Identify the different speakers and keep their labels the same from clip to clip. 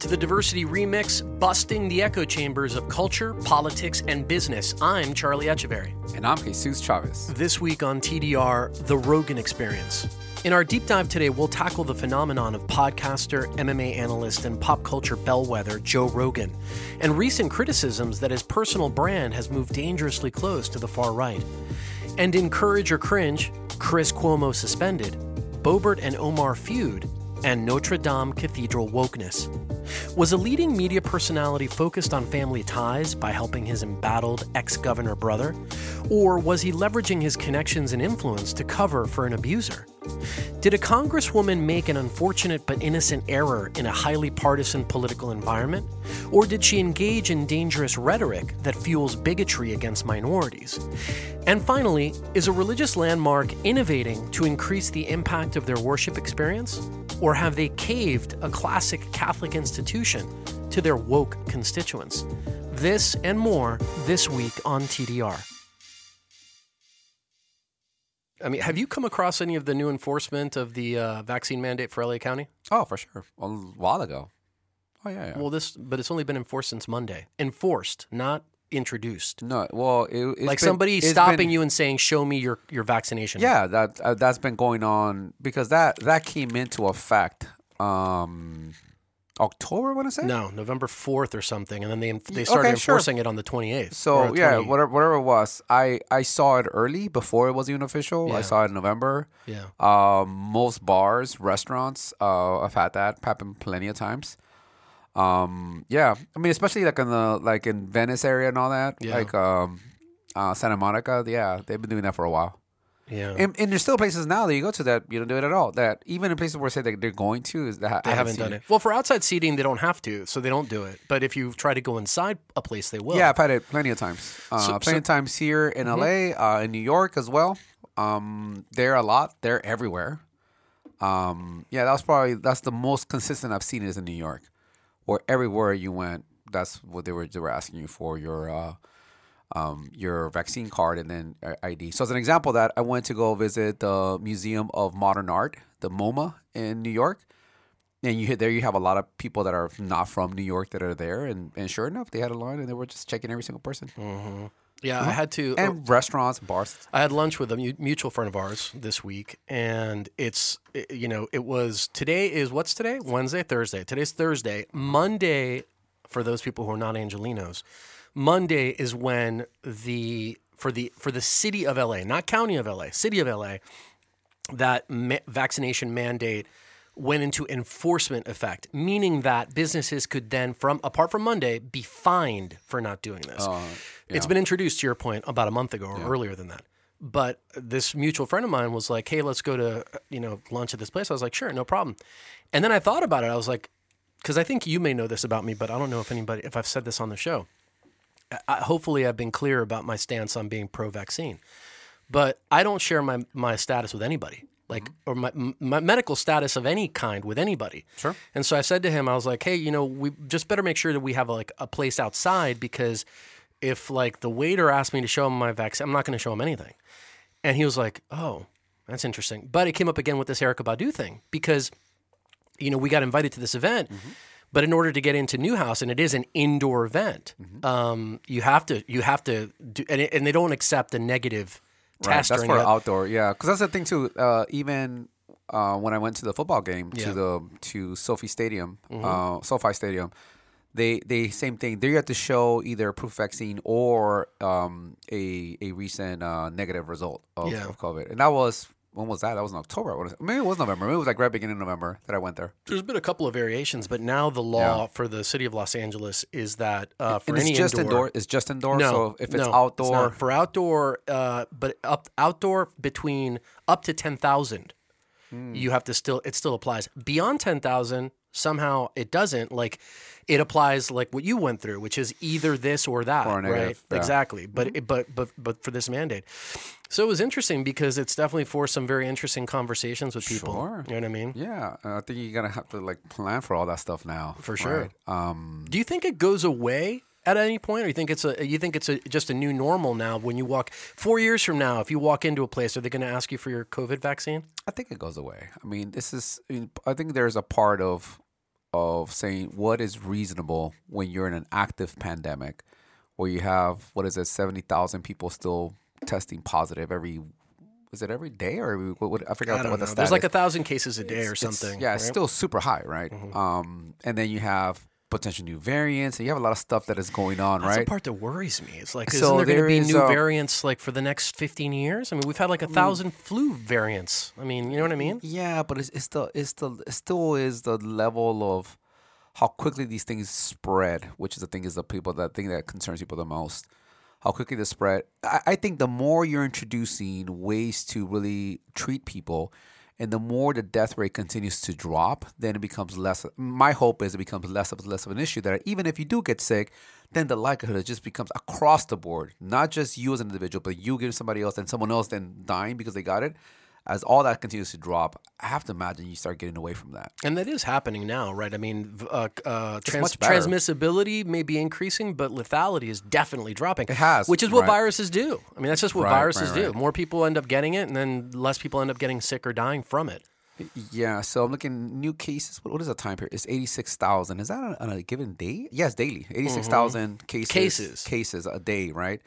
Speaker 1: To the Diversity Remix, busting the echo chambers of culture, politics, and business. I'm Charlie Echeverry.
Speaker 2: And I'm Jesus Chavez.
Speaker 1: This week on TDR, The Rogan Experience. In our deep dive today, we'll tackle the phenomenon of podcaster, MMA analyst, and pop culture bellwether Joe Rogan, and recent criticisms that his personal brand has moved dangerously close to the far right. And in Courage or Cringe, Chris Cuomo suspended, Boebert and Omar feud, and Notre Dame Cathedral wokeness. Was a leading media personality focused on family ties by helping his embattled ex governor brother? Or was he leveraging his connections and influence to cover for an abuser? Did a congresswoman make an unfortunate but innocent error in a highly partisan political environment? Or did she engage in dangerous rhetoric that fuels bigotry against minorities? And finally, is a religious landmark innovating to increase the impact of their worship experience? Or have they caved a classic Catholic institution to their woke constituents? This and more this week on TDR. I mean, have you come across any of the new enforcement of the uh, vaccine mandate for LA County?
Speaker 2: Oh, for sure. A while ago. Oh, yeah, yeah.
Speaker 1: Well, this, but it's only been enforced since Monday. Enforced, not introduced.
Speaker 2: no, well, it, it's
Speaker 1: like
Speaker 2: been-
Speaker 1: somebody stopping
Speaker 2: been-
Speaker 1: you and saying, "Show me your your vaccination."
Speaker 2: Yeah, that uh, that's been going on because that that came into effect um October, I want to say.
Speaker 1: No, November fourth or something, and then they they
Speaker 2: okay,
Speaker 1: started
Speaker 2: sure.
Speaker 1: enforcing it on the twenty eighth.
Speaker 2: So yeah, whatever whatever it was, I I saw it early before it was even official.
Speaker 1: Yeah.
Speaker 2: I saw it in November.
Speaker 1: Yeah.
Speaker 2: Um, most bars, restaurants, uh, I've had that happen plenty of times. Um, yeah, I mean, especially like in the like in Venice area and all that,
Speaker 1: Yeah.
Speaker 2: like um, uh, Santa Monica. Yeah, they've been doing that for a while.
Speaker 1: Yeah.
Speaker 2: And, and there's still places now that you go to that you don't do it at all. That even in places where say that they're going to is that
Speaker 1: they haven't done it. Well, for outside seating, they don't have to, so they don't do it. But if you try to go inside a place, they will.
Speaker 2: Yeah, I've had it plenty of times. Uh,
Speaker 1: So-
Speaker 2: plenty
Speaker 1: so- Mm-hmm.
Speaker 2: of times here in LA, uh, in New York as well. Um, they're a lot. They're everywhere. Um, yeah, that was probably that's the most consistent I've seen is in New York, where everywhere you went, that's what they were they were asking you for your uh, um, your vaccine card and then uh, ID. So as an example, of that I went to go visit the Museum of Modern Art, the MoMA in New York. And you there, you have a lot of people that are not from New York that are there, and, and sure enough, they had a line and they were just checking every single person.
Speaker 1: Yeah. I mm-hmm. had to.
Speaker 2: Uh, and restaurants, bars.
Speaker 1: I had lunch with a mu- mutual friend of ours this week, and it's it- you know it was today is what's today Wednesday Thursday today's Thursday Monday for those people who are not Angelenos Monday is when the for the for the city of LA not county of LA city of LA that ma- vaccination mandate went into enforcement effect meaning that businesses could then from apart from Monday be fined for not doing this uh, it's been introduced to your point about a month ago or earlier than that. But this mutual friend of mine was like, "Hey, let's go to you know lunch at this place." I was like, "Sure, no problem." And then I thought about it. I was like, because I think you may know this about me, but I don't know if anybody if I've said this on the show. I, hopefully, I've been clear about my stance on being pro-vaccine, but I don't share my my status with anybody. Like mm-hmm. or my, my medical status of any kind with anybody.
Speaker 2: Sure.
Speaker 1: And so I said to him, I was like, "Hey, you know, we just better make sure that we have like a place outside because if like the waiter asked me to show him my vaccine, I'm not going to show him anything." And he was like, "Oh, that's interesting." But it came up again with this Erykah Badu thing because, you know, we got invited to this event, but in order to get into NeueHouse, and it is an indoor event, um, you have to you have to do, and, it, and they don't accept a negative
Speaker 2: Right,
Speaker 1: test.
Speaker 2: that's
Speaker 1: or
Speaker 2: for
Speaker 1: any-
Speaker 2: outdoor. Yeah, because that's the thing too. Uh, even uh, when I went to the football game
Speaker 1: Yeah. Mm-hmm.
Speaker 2: to the to SoFi Stadium, uh, SoFi Stadium, they they same thing. There you have to show either proof vaccine or um, a a recent uh, negative result of,
Speaker 1: Yeah.
Speaker 2: of COVID, and that was when was that? That was in October. What is it? Maybe it was November. Maybe it was like right beginning of November that I went there.
Speaker 1: There's been a couple of variations, but now the law for the city of Los Angeles is that uh, for
Speaker 2: And
Speaker 1: any
Speaker 2: it's just
Speaker 1: indoor,
Speaker 2: indoor. It's just indoor.
Speaker 1: No,
Speaker 2: so if it's
Speaker 1: no,
Speaker 2: outdoor,
Speaker 1: not. for outdoor, uh, but up outdoor between up to ten thousand,
Speaker 2: Hmm.
Speaker 1: you have to still it still applies. Beyond ten thousand, somehow it doesn't. Like it applies like what you went through, which is either this or that,
Speaker 2: Or a
Speaker 1: right?
Speaker 2: yeah.
Speaker 1: Exactly. But it, but but but for this mandate, so it was interesting because it's definitely forced some very interesting conversations with people.
Speaker 2: Sure.
Speaker 1: You know what I mean?
Speaker 2: yeah, I think you're gonna have to like plan for all that stuff now.
Speaker 1: For sure.
Speaker 2: right? Um,
Speaker 1: Do you think it goes away at any point, or you think it's a you think it's a just a new normal now? When you walk four years from now, if you walk into a place, are they going to ask you for your COVID vaccine?
Speaker 2: I think it goes away. I mean, this is. I, mean, I think there's a part of of saying what is reasonable when you're in an active pandemic, where you have what is it, seventy thousand people still testing positive every. Is it every day or every, what, what, I forgot
Speaker 1: I
Speaker 2: what
Speaker 1: know.
Speaker 2: the
Speaker 1: There's like a thousand cases a day or
Speaker 2: It's-
Speaker 1: something.
Speaker 2: yeah, it's
Speaker 1: right? Mm-hmm.
Speaker 2: still super high, right? Um, and then you have potential new variants, and you have a lot of stuff that is going on, right?
Speaker 1: That's
Speaker 2: right?
Speaker 1: the part that worries me. It's like,
Speaker 2: So
Speaker 1: isn't there going to be new
Speaker 2: uh,
Speaker 1: variants like for the next 15 years? I mean, we've had like a thousand flu variants. I mean, you know what I mean?
Speaker 2: Yeah, but it's, it's still it's still it still is the level of how quickly these things spread, which is the thing is the people that thing that concerns people the most. How quickly they spread. I, I think the more you're introducing ways to really treat people, and the more the death rate continues to drop, then it becomes less. My hope is it becomes less of less of an issue. That even if you do get sick, then the likelihood it just becomes across the board, not just you as an individual, but you getting somebody else and someone else then dying because they got it. As all that continues to drop, I have to imagine you start getting away from that.
Speaker 1: And that is happening now, right? I mean, uh, uh, trans- transmissibility may be increasing, but lethality is definitely dropping.
Speaker 2: It has,
Speaker 1: which is what
Speaker 2: right.
Speaker 1: viruses do. I mean, that's just what
Speaker 2: Right,
Speaker 1: viruses
Speaker 2: right,
Speaker 1: do. More people end up getting it, and then less people end up getting sick or dying from it.
Speaker 2: Yeah, so I'm looking new cases. What, what is the time period? It's eighty six thousand. Is that on, on a given day? Yes, daily. Eighty cases, cases
Speaker 1: Cases.
Speaker 2: cases a day, right?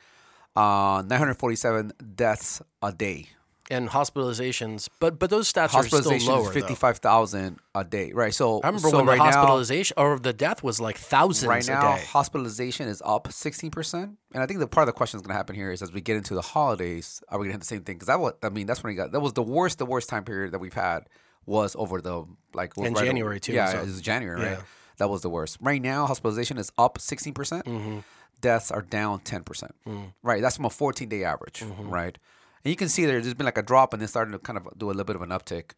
Speaker 2: Uh, nine hundred forty seven deaths a day.
Speaker 1: And hospitalizations, but but those stats are still
Speaker 2: Hospitalization
Speaker 1: lower.
Speaker 2: is fifty five thousand a day, right? So
Speaker 1: I remember
Speaker 2: so
Speaker 1: when the
Speaker 2: right now-
Speaker 1: hospitalization or the death was like thousands
Speaker 2: right now hospitalization is up 16% and i think the part of the question that's going to happen here is as we get into the holidays are we going to have the same thing because that was i mean that's when we got that was the worst the worst time period that we've had was over the like
Speaker 1: In
Speaker 2: right
Speaker 1: January, too,
Speaker 2: yeah
Speaker 1: so-
Speaker 2: it was january right
Speaker 1: yeah. Mm-hmm.
Speaker 2: that was the worst right now hospitalization is up 16% deaths are down 10%
Speaker 1: Mm.
Speaker 2: right that's from a 14 day average
Speaker 1: Mm-hmm.
Speaker 2: right and you can see there, there's been like a drop and then starting to kind of do a little bit of an uptick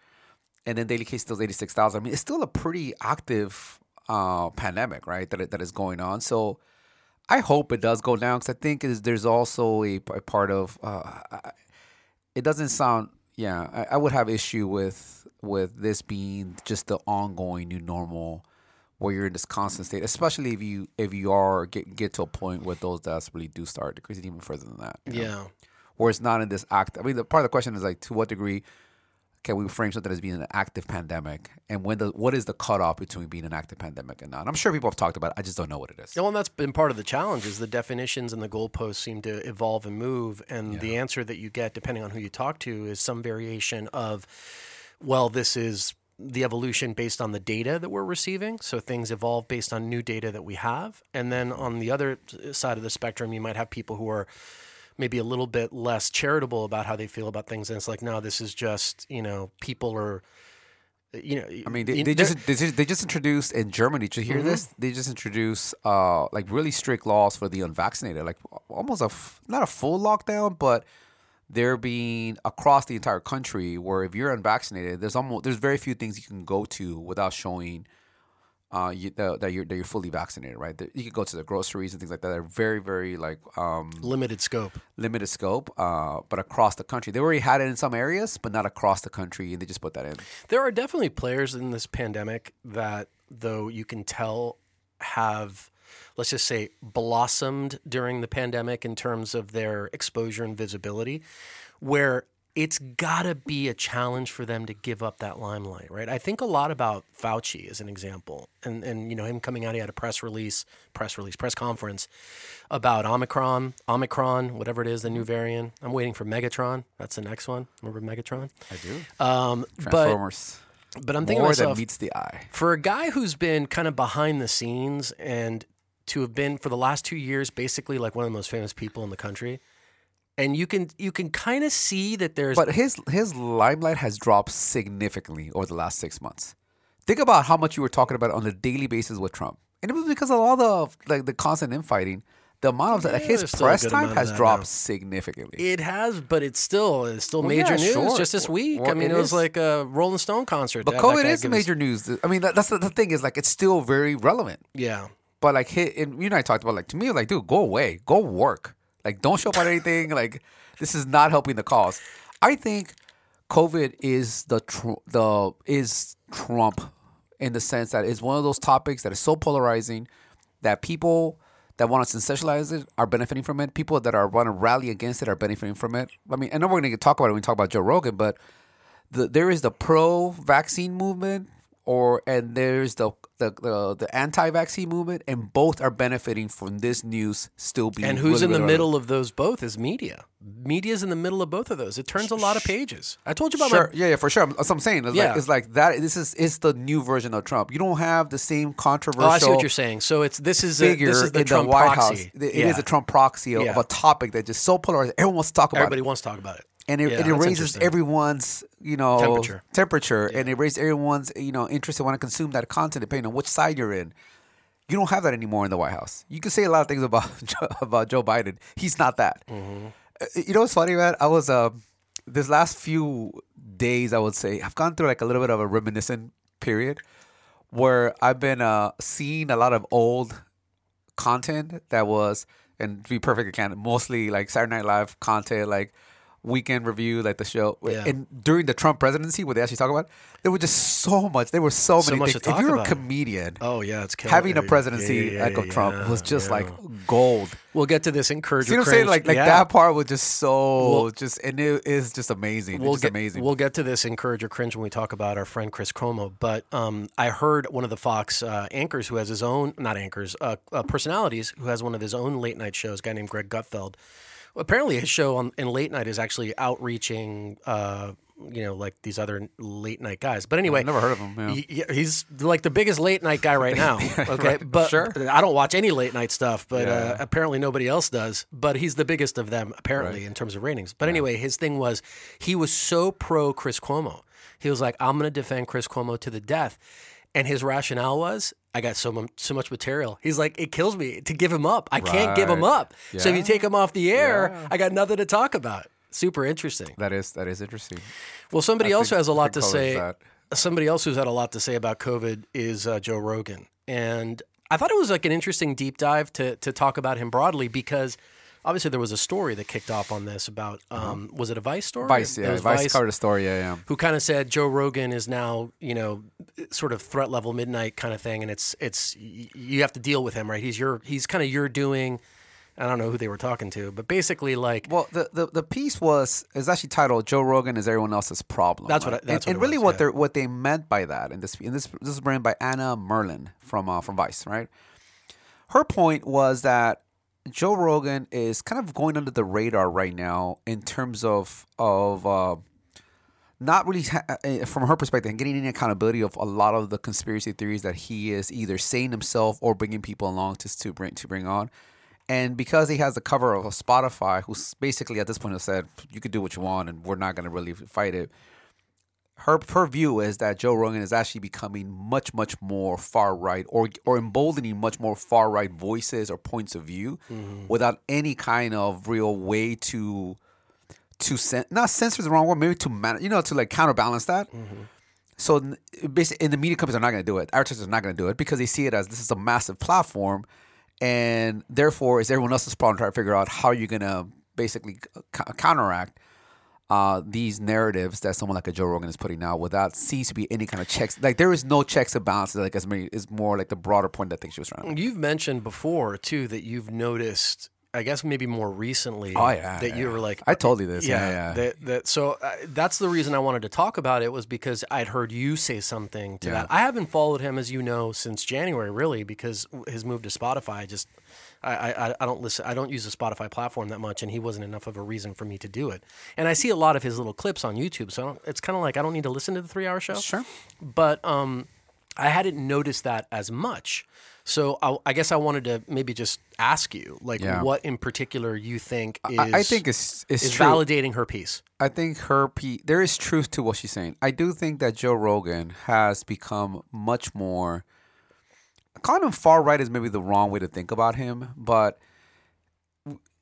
Speaker 2: and then daily case still 86,000. I mean, it's still a pretty active uh, pandemic, right? That that is going on. So I hope it does go down because I think is there's also a, a part of uh, it doesn't sound. Yeah, I, I would have issue with with this being just the ongoing new normal where you're in this constant state, especially if you if you are get get to a point where those deaths really do start decreasing even further than that. know?
Speaker 1: yeah.
Speaker 2: Where it's not in this act. I mean, the part of the question is like, to what degree can we frame something as being an active pandemic, and when the what is the cutoff between being an active pandemic and not? And I'm sure people have talked about it. I just don't know what it is.
Speaker 1: Well, and that's been part of the challenge is the definitions and the goalposts seem to evolve and move, and the answer that you get, depending on who you talk to, is some variation of, well, this is the evolution based on the data that we're receiving. So things evolve based on new data that we have, and then on the other side of the spectrum, you might have people who are maybe a little bit less charitable about how they feel about things, and it's like, no, this is just you know people are. You know,
Speaker 2: I mean, they, they just they just they just introduced in Germany. Did you hear
Speaker 1: Mm-hmm.
Speaker 2: this? They just introduced uh like really strict laws for the unvaccinated, like almost a f- not a full lockdown, but they're being across the entire country. Where if you're unvaccinated, there's almost there's very few things you can go to without showing uh you, that, that you're that you're fully vaccinated, right? That You can go to the groceries and things like that. They're very very like um
Speaker 1: limited scope.
Speaker 2: limited scope, uh, but across the country. They already had it in some areas, but not across the country, and they just put that in.
Speaker 1: There are definitely players in this pandemic that, though you can tell, have, let's just say, blossomed during the pandemic in terms of their exposure and visibility, where it's got to be a challenge for them to give up that limelight, right? I think a lot about Fauci as an example, and and you know him coming out, he had a press release, press release, press conference about Omicron, Omicron, whatever it is, the new variant. I'm waiting for Megatron. That's the next one. Remember Megatron?
Speaker 2: I do.
Speaker 1: Um, but
Speaker 2: Transformers.
Speaker 1: but I'm thinking
Speaker 2: More
Speaker 1: to
Speaker 2: than
Speaker 1: myself,
Speaker 2: meets the eye.
Speaker 1: for a guy who's been kind of behind the scenes and to have been for the last two years basically like one of the most famous people in the country, and you can you can kind of see that there's
Speaker 2: But his his limelight has dropped significantly over the last six months. Think about how much you were talking about on a daily basis with Trump, and it was because of all the like the constant infighting. The amount of like
Speaker 1: Yeah,
Speaker 2: his
Speaker 1: there's still
Speaker 2: press time has dropped
Speaker 1: now.
Speaker 2: significantly.
Speaker 1: It has, but it's still it's still
Speaker 2: Well,
Speaker 1: major
Speaker 2: yeah,
Speaker 1: news
Speaker 2: sure.
Speaker 1: just this week.
Speaker 2: well,
Speaker 1: I mean,
Speaker 2: it
Speaker 1: it, was like a Rolling Stone concert.
Speaker 2: but
Speaker 1: that
Speaker 2: COVID is
Speaker 1: give us-
Speaker 2: major news. I mean, that, that's the, the thing is like it's still very relevant.
Speaker 1: Yeah,
Speaker 2: But like, hit, and you and I talked about like to me, like, dude, go away, go work. Like, don't show up on anything. like, this is not helping the cause. I think COVID is the tr- the is Trump in the sense that it's one of those topics that is so polarizing that people that want to sensationalize it are benefiting from it. People that are want to rally against it are benefiting from it. I mean, I know we're going to talk about it when we talk about Joe Rogan, but the, there is the pro-vaccine movement, or and there's the the, the, the anti-vaccine movement, and both are benefiting from this news still being.
Speaker 1: and who's in the middle of those both is media. Media's in the middle of both of those. It turns a lot of pages. I told you about
Speaker 2: Sure,
Speaker 1: my
Speaker 2: yeah, yeah, for sure. That's what I'm saying. It's,
Speaker 1: Yeah.
Speaker 2: like, it's like that. This is it's the new version of Trump. You don't have the same controversial.
Speaker 1: Oh, I see what you're saying. So it's this is a, this is the
Speaker 2: in
Speaker 1: Trump
Speaker 2: the White
Speaker 1: proxy.
Speaker 2: House. It is
Speaker 1: Yeah.
Speaker 2: a Trump proxy of, of a topic that just so polarized. Everyone wants to talk about
Speaker 1: Everybody
Speaker 2: it.
Speaker 1: wants to talk about it.
Speaker 2: And it,
Speaker 1: Yeah,
Speaker 2: and it raises everyone's you know
Speaker 1: Temperature.
Speaker 2: temperature, and it raises everyone's you know interest in want to consume that content depending on which side you're in. You don't have that anymore in the White House. You can say a lot of things about Joe- about Joe Biden. He's not that.
Speaker 1: Mm-hmm.
Speaker 2: Uh, You know what's funny, man? I was uh, this last few days, I would say, I've gone through like a little bit of a reminiscent period where I've been uh seeing a lot of old content that was, and to be perfectly candid, mostly like Saturday Night Live content, like weekend review, like the show.
Speaker 1: Yeah.
Speaker 2: And during the Trump presidency, where they actually talk about, there was just so much. There were so,
Speaker 1: So
Speaker 2: many things.
Speaker 1: to
Speaker 2: if you're
Speaker 1: about.
Speaker 2: a comedian,
Speaker 1: Oh yeah, it's killing
Speaker 2: having a presidency
Speaker 1: yeah, yeah, yeah,
Speaker 2: Trump
Speaker 1: yeah,
Speaker 2: was just like gold.
Speaker 1: We'll get to this encourage.
Speaker 2: See
Speaker 1: or
Speaker 2: what I'm saying? Like like that part was just so
Speaker 1: We'll-
Speaker 2: just and it is just amazing.
Speaker 1: We'll
Speaker 2: it's just
Speaker 1: get,
Speaker 2: amazing.
Speaker 1: We'll get to this encourage or cringe when we talk about our friend Chris Cuomo. But um, I heard one of the Fox uh, anchors who has his own, not anchors, uh, uh, personalities, who has one of his own late night shows, a guy named Greg Gutfeld. Apparently, his show on in late night is actually outreaching, uh, you know, like these other late night guys. But anyway,
Speaker 2: I've never heard of him. Yeah.
Speaker 1: he- he- he's like the biggest late night guy right now. Okay,
Speaker 2: right,
Speaker 1: but
Speaker 2: sure.
Speaker 1: I don't watch any late night stuff, but uh, apparently nobody else does. But he's the biggest of them apparently in terms of ratings. But anyway, his thing was he was so pro Chris Cuomo. He was like, "I'm going to defend Chris Cuomo to the death," and his rationale was. I got so mu- so much material. He's like, it kills me to give him up. I can't give him
Speaker 2: Right.
Speaker 1: up. So if you take him off the air,
Speaker 2: Yeah.
Speaker 1: I got nothing to talk about. Super interesting.
Speaker 2: That is that is interesting.
Speaker 1: Well, somebody
Speaker 2: I
Speaker 1: else who has a lot to say.
Speaker 2: that.
Speaker 1: Somebody else who's had a lot to say about COVID is uh, Joe Rogan, and I thought it was like an interesting deep dive to to talk about him broadly because obviously there was a story that kicked off on this about um, was it a Vice story?
Speaker 2: Uh-huh. Vice, yeah.
Speaker 1: was
Speaker 2: Vice, covered the story, yeah, yeah.
Speaker 1: who kind of said Joe Rogan is now, you know, sort of threat level midnight kind of thing, and it's it's you have to deal with him, right? He's your he's kind of your doing. I don't know who they were talking to, but basically, like,
Speaker 2: Well, the, the, the piece was is actually titled "Joe Rogan is everyone else's problem."
Speaker 1: That's what? I- that's
Speaker 2: and,
Speaker 1: what
Speaker 2: and
Speaker 1: it
Speaker 2: really
Speaker 1: was,
Speaker 2: what
Speaker 1: yeah.
Speaker 2: they what they meant by that. And this and this this is written by Anna Merlan from uh, from Vice, right? Her point was that Joe Rogan is kind of going under the radar right now in terms of of uh, not really ha- uh, from her perspective and getting any accountability of a lot of the conspiracy theories that he is either saying himself or bringing people along to to bring to bring on. And because he has the cover of Spotify, who's basically at this point has said you could do what you want and we're not going to really fight it. Her her view is that Joe Rogan is actually becoming much much more far right or or emboldening much more far right voices or points of view mm-hmm. without any kind of real way to to cen- not censor the wrong word maybe to man you know to like counterbalance that. Mm-hmm. So basically, and the media companies are not going to do it. Advertisers are not going to do it because they see it as this is a massive platform, and therefore it's everyone else's problem to try to figure out how you're going to basically c- counteract uh, these narratives that someone like a Joe Rogan is putting out without seems to be any kind of checks. Like there is no checks and balances. Like as many is more like the broader point that I think she was trying. to make.
Speaker 1: You've mentioned before too that you've noticed, I guess maybe more recently,
Speaker 2: Oh, yeah,
Speaker 1: that you were like,
Speaker 2: I told you this. Yeah, yeah.
Speaker 1: That, that so uh, that's the reason I wanted to talk about it was because I'd heard you say something to
Speaker 2: Yeah.
Speaker 1: that. I haven't followed him as you know since January, really, because his move to Spotify just. I, I, I don't listen. I don't use the Spotify platform that much, and he wasn't enough of a reason for me to do it. And I see a lot of his little clips on YouTube, so I don't, it's kind of like I don't need to listen to the three-hour show
Speaker 2: Sure.
Speaker 1: but um, I hadn't noticed that as much. So I, I guess I wanted to maybe just ask you, like,
Speaker 2: Yeah.
Speaker 1: what in particular you think is
Speaker 2: I, I think it's it's
Speaker 1: is
Speaker 2: true.
Speaker 1: validating her piece.
Speaker 2: I think her pe- there is truth to what she's saying. I do think that Joe Rogan has become much more. Calling him far right is maybe the wrong way to think about him, but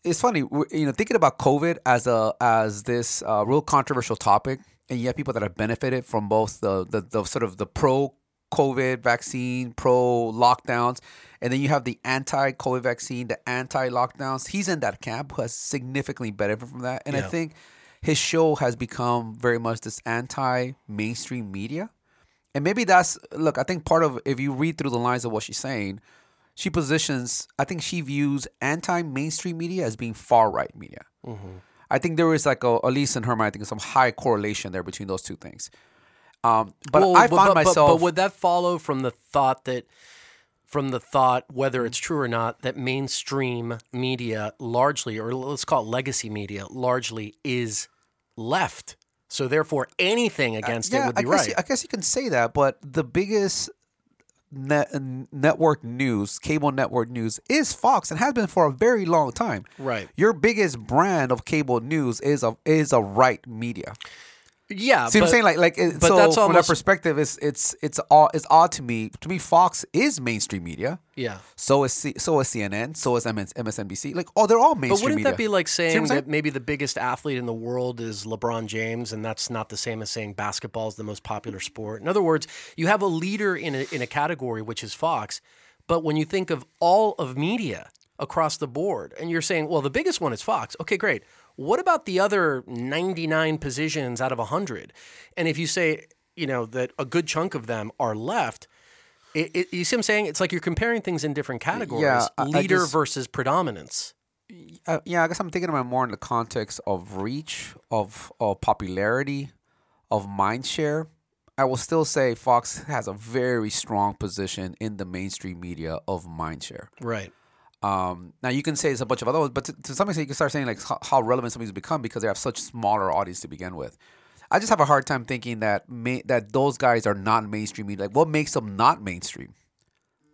Speaker 2: it's funny. You know, thinking about COVID as a as this uh, real controversial topic, and yet people that have benefited from both the the, the sort of the pro COVID vaccine, pro lockdowns, and then you have the anti COVID vaccine, the anti lockdowns. He's in that camp who has significantly benefited from that, and I think his show has become very much this anti mainstream media. And maybe that's look, I think part of if you read through the lines of what she's saying, she positions I think she views anti mainstream media as being far right media. Mm-hmm. I think there is like a at least in her mind, I think some high correlation there between those two things. Um, but
Speaker 1: Well,
Speaker 2: I
Speaker 1: but,
Speaker 2: find
Speaker 1: but- but-
Speaker 2: myself
Speaker 1: But, would that follow from the thought that, from the thought whether it's true or not, that mainstream media largely, or let's call it legacy media, largely is left. So therefore, anything against it would be
Speaker 2: Uh, I guess,
Speaker 1: right.
Speaker 2: I guess you can say that, but the biggest net, network news, cable network news, is Fox and has been for a very long time.
Speaker 1: Right.
Speaker 2: Your biggest brand of cable news is a is a right media.
Speaker 1: Yeah.
Speaker 2: See what I'm saying? Like, like, it-
Speaker 1: but
Speaker 2: so
Speaker 1: that's
Speaker 2: from that perspective, it's it's it's all it's odd to me. To me, Fox is mainstream media.
Speaker 1: yeah.
Speaker 2: So is C, so is CNN. So is MS, MSNBC. Like, oh, they're all mainstream
Speaker 1: But wouldn't
Speaker 2: media.
Speaker 1: that be like
Speaker 2: See
Speaker 1: saying that maybe the biggest athlete in the world is LeBron James, and that's not the same as saying basketball is the most popular sport? In other words, you have a leader in a, in a category, which is Fox, but when you think of all of media across the board, and you're saying, well, the biggest one is Fox, okay, great. What about the other 99 positions out of 100? And if you say, you know, that a good chunk of them are left, it, it, you see what I'm saying? It's like you're comparing things in different categories
Speaker 2: I
Speaker 1: leader versus predominance.
Speaker 2: uh, yeah, I guess I'm thinking about more in the context of reach, of of popularity, of mind share. I will still say Fox has a very strong position in the mainstream media of mind share.
Speaker 1: Right.
Speaker 2: Um, now you can say it's a bunch of other ones, but to, to some extent you can start saying like how, how relevant some of these become because they have such smaller audience to begin with. I just have a hard time thinking that that those guys are not mainstream media. Like, what makes them not mainstream?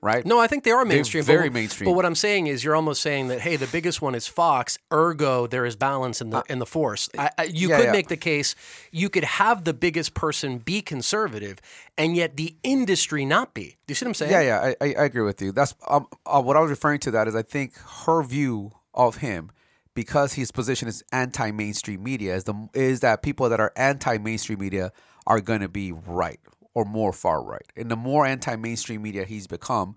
Speaker 2: Right?
Speaker 1: No, I think they are mainstream. but-
Speaker 2: very mainstream.
Speaker 1: But what I'm saying is, you're almost saying that hey, the biggest one is Fox. Ergo, there is balance in the in the force. I, I, you
Speaker 2: Uh, yeah,
Speaker 1: could
Speaker 2: yeah.
Speaker 1: make the case you could have the biggest person be conservative, and yet the industry not be. Do you see what I'm saying?
Speaker 2: Yeah, yeah, I, I, I agree with you. That's um, uh, what I was referring to. That is, I think her view of him, because his position is anti-mainstream media, is the is that people that are anti-mainstream media are going to be right or more far right, and the more anti-mainstream media he's become,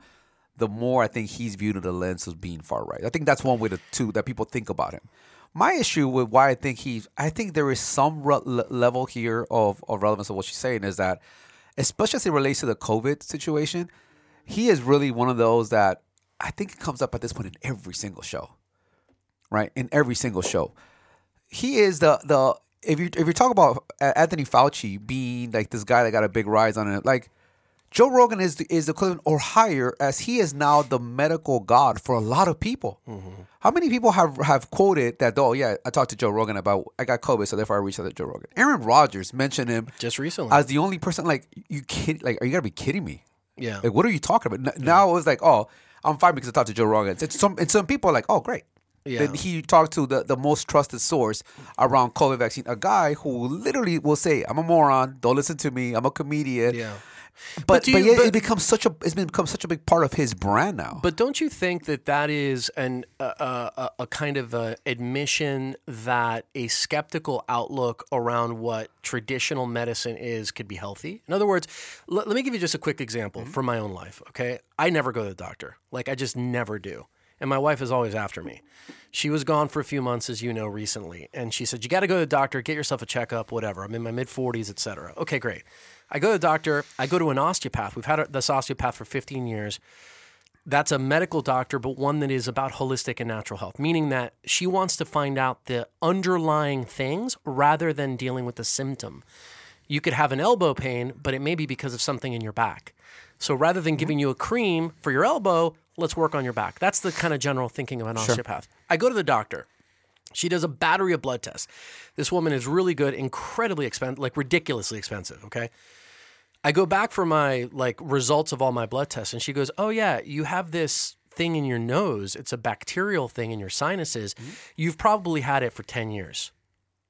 Speaker 2: the more I think he's viewed in the lens of being far right. I think that's one way to two that people think about him. My issue with why I think he, I think there is some re- level here of, of relevance of what she's saying is that, especially as it relates to the COVID situation, he is really one of those that I think comes up at this point in every single show, right? In every single show, he is the the if you if you talk about Anthony Fauci being like this guy that got a big rise on it, like Joe Rogan is the, is equivalent or higher as he is now the medical god for a lot of people. Mm-hmm. How many people have have quoted that? Oh yeah, I talked to Joe Rogan about I got COVID, so therefore I reached out to Joe Rogan. Aaron Rodgers mentioned him
Speaker 1: Just recently.
Speaker 2: as the only person. Like you kid, like are you gotta be kidding me?
Speaker 1: yeah.
Speaker 2: Like, what are you talking about? N- Now it was like, oh, I'm fine because I talked to Joe Rogan. It's some and some people are like, oh, great.
Speaker 1: Yeah.
Speaker 2: Then he talked to the, the most trusted source around COVID vaccine, a guy who literally will say, "I'm a moron. Don't listen to me. I'm a comedian."
Speaker 1: yeah.
Speaker 2: But
Speaker 1: But
Speaker 2: but,
Speaker 1: do
Speaker 2: yet
Speaker 1: but-
Speaker 2: it becomes such a it's become such a big part of his brand now.
Speaker 1: But don't you think that that is an a, a, kind of a admission that a skeptical outlook around what traditional medicine is could be healthy? In other words, let, let me give you just a quick example mm-hmm. from my own life. Okay, I never go to the doctor. Like I just never do. And my wife is always after me. She was gone for a few months, as you know, recently, and she said, "You got to go to the doctor, get yourself a checkup, whatever." I'm in my mid 40s, et cetera. Okay, great. I go to the doctor. I go to an osteopath. We've had this osteopath for 15 years that's a medical doctor, but one that is about holistic and natural health, meaning that she wants to find out the underlying things rather than dealing with the symptom. You could have an elbow pain, but it may be because of something in your back. So rather than mm-hmm. giving you a cream for your elbow, let's work on your back. That's the kind of general thinking of an osteopath. I go to the doctor. She does a battery of blood tests. This woman is really good, incredibly expensive, like ridiculously expensive, okay? I go back for my like results of all my blood tests, and she goes, "Oh yeah, you have this thing in your nose. It's a bacterial thing in your sinuses. Mm-hmm. You've probably had it for ten years."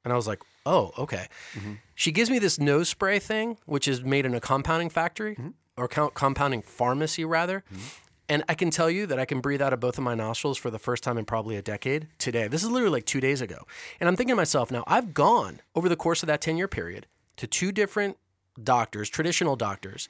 Speaker 1: And I was like, "Oh, okay." Mm-hmm. She gives me this nose spray thing, which is made in a compounding factory mm-hmm. or co- compounding pharmacy rather. And I can tell you that I can breathe out of both of my nostrils for the first time in probably a decade today. This is literally like two days ago. And I'm thinking to myself, now I've gone over the course of that 10 year period to two different doctors, traditional doctors.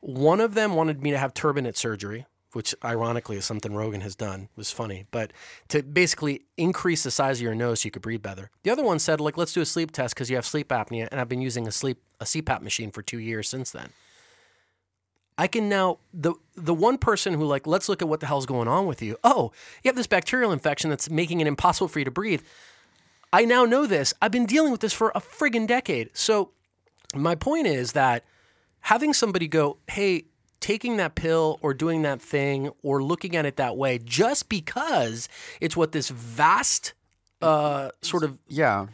Speaker 1: One of them wanted me to have turbinate surgery, which ironically is something Rogan has done. It was funny, but to basically increase the size of your nose so you could breathe better. The other one said, like, let's do a sleep test because you have sleep apnea, and I've been using a sleep a CPAP machine for two years since then. I can now the the one person who like let's look at what the hell's going on with you. Oh, you have this bacterial infection that's making it impossible for you to breathe. I now know this. I've been dealing with this for a friggin' decade. So my point is that having somebody go, "Hey, taking that pill or doing that thing or looking at it that way just because it's what this vast uh, sort of
Speaker 2: Yeah.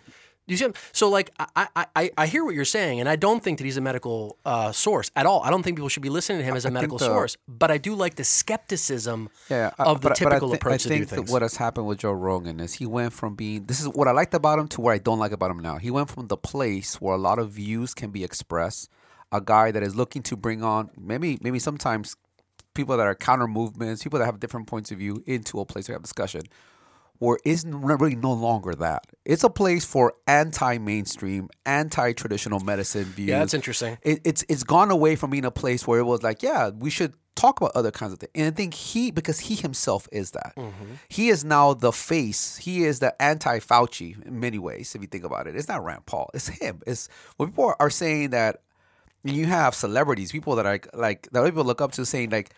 Speaker 1: You see, what I'm- so like I, I I I hear what you're saying, and I don't think that he's a medical uh, source at all. I don't think people should be listening to him as a medical
Speaker 2: the-
Speaker 1: source. But I do like the skepticism
Speaker 2: Yeah, I-
Speaker 1: of the
Speaker 2: but- but I
Speaker 1: typical approach
Speaker 2: I
Speaker 1: to do
Speaker 2: think
Speaker 1: things.
Speaker 2: what has happened with Joe Rogan is he went from being this is what I liked about him to what I don't like about him now. He went from the place where a lot of views can be expressed, a guy that is looking to bring on maybe maybe sometimes people that are counter movements, people that have different points of view into a place to have discussion. It's n- really no longer that. It's a place for anti-mainstream, anti-traditional medicine views.
Speaker 1: Yeah, that's interesting.
Speaker 2: It, it's it's gone away from being a place where it was like, yeah, we should talk about other kinds of things. And I think he, because he himself is that,
Speaker 1: Mm-hmm.
Speaker 2: he is now the face. He is the anti-Fauci in many ways. If you think about it, it's not Rand Paul. It's him. It's when people are, are saying that. You have celebrities, people that are like that people look up to, saying like,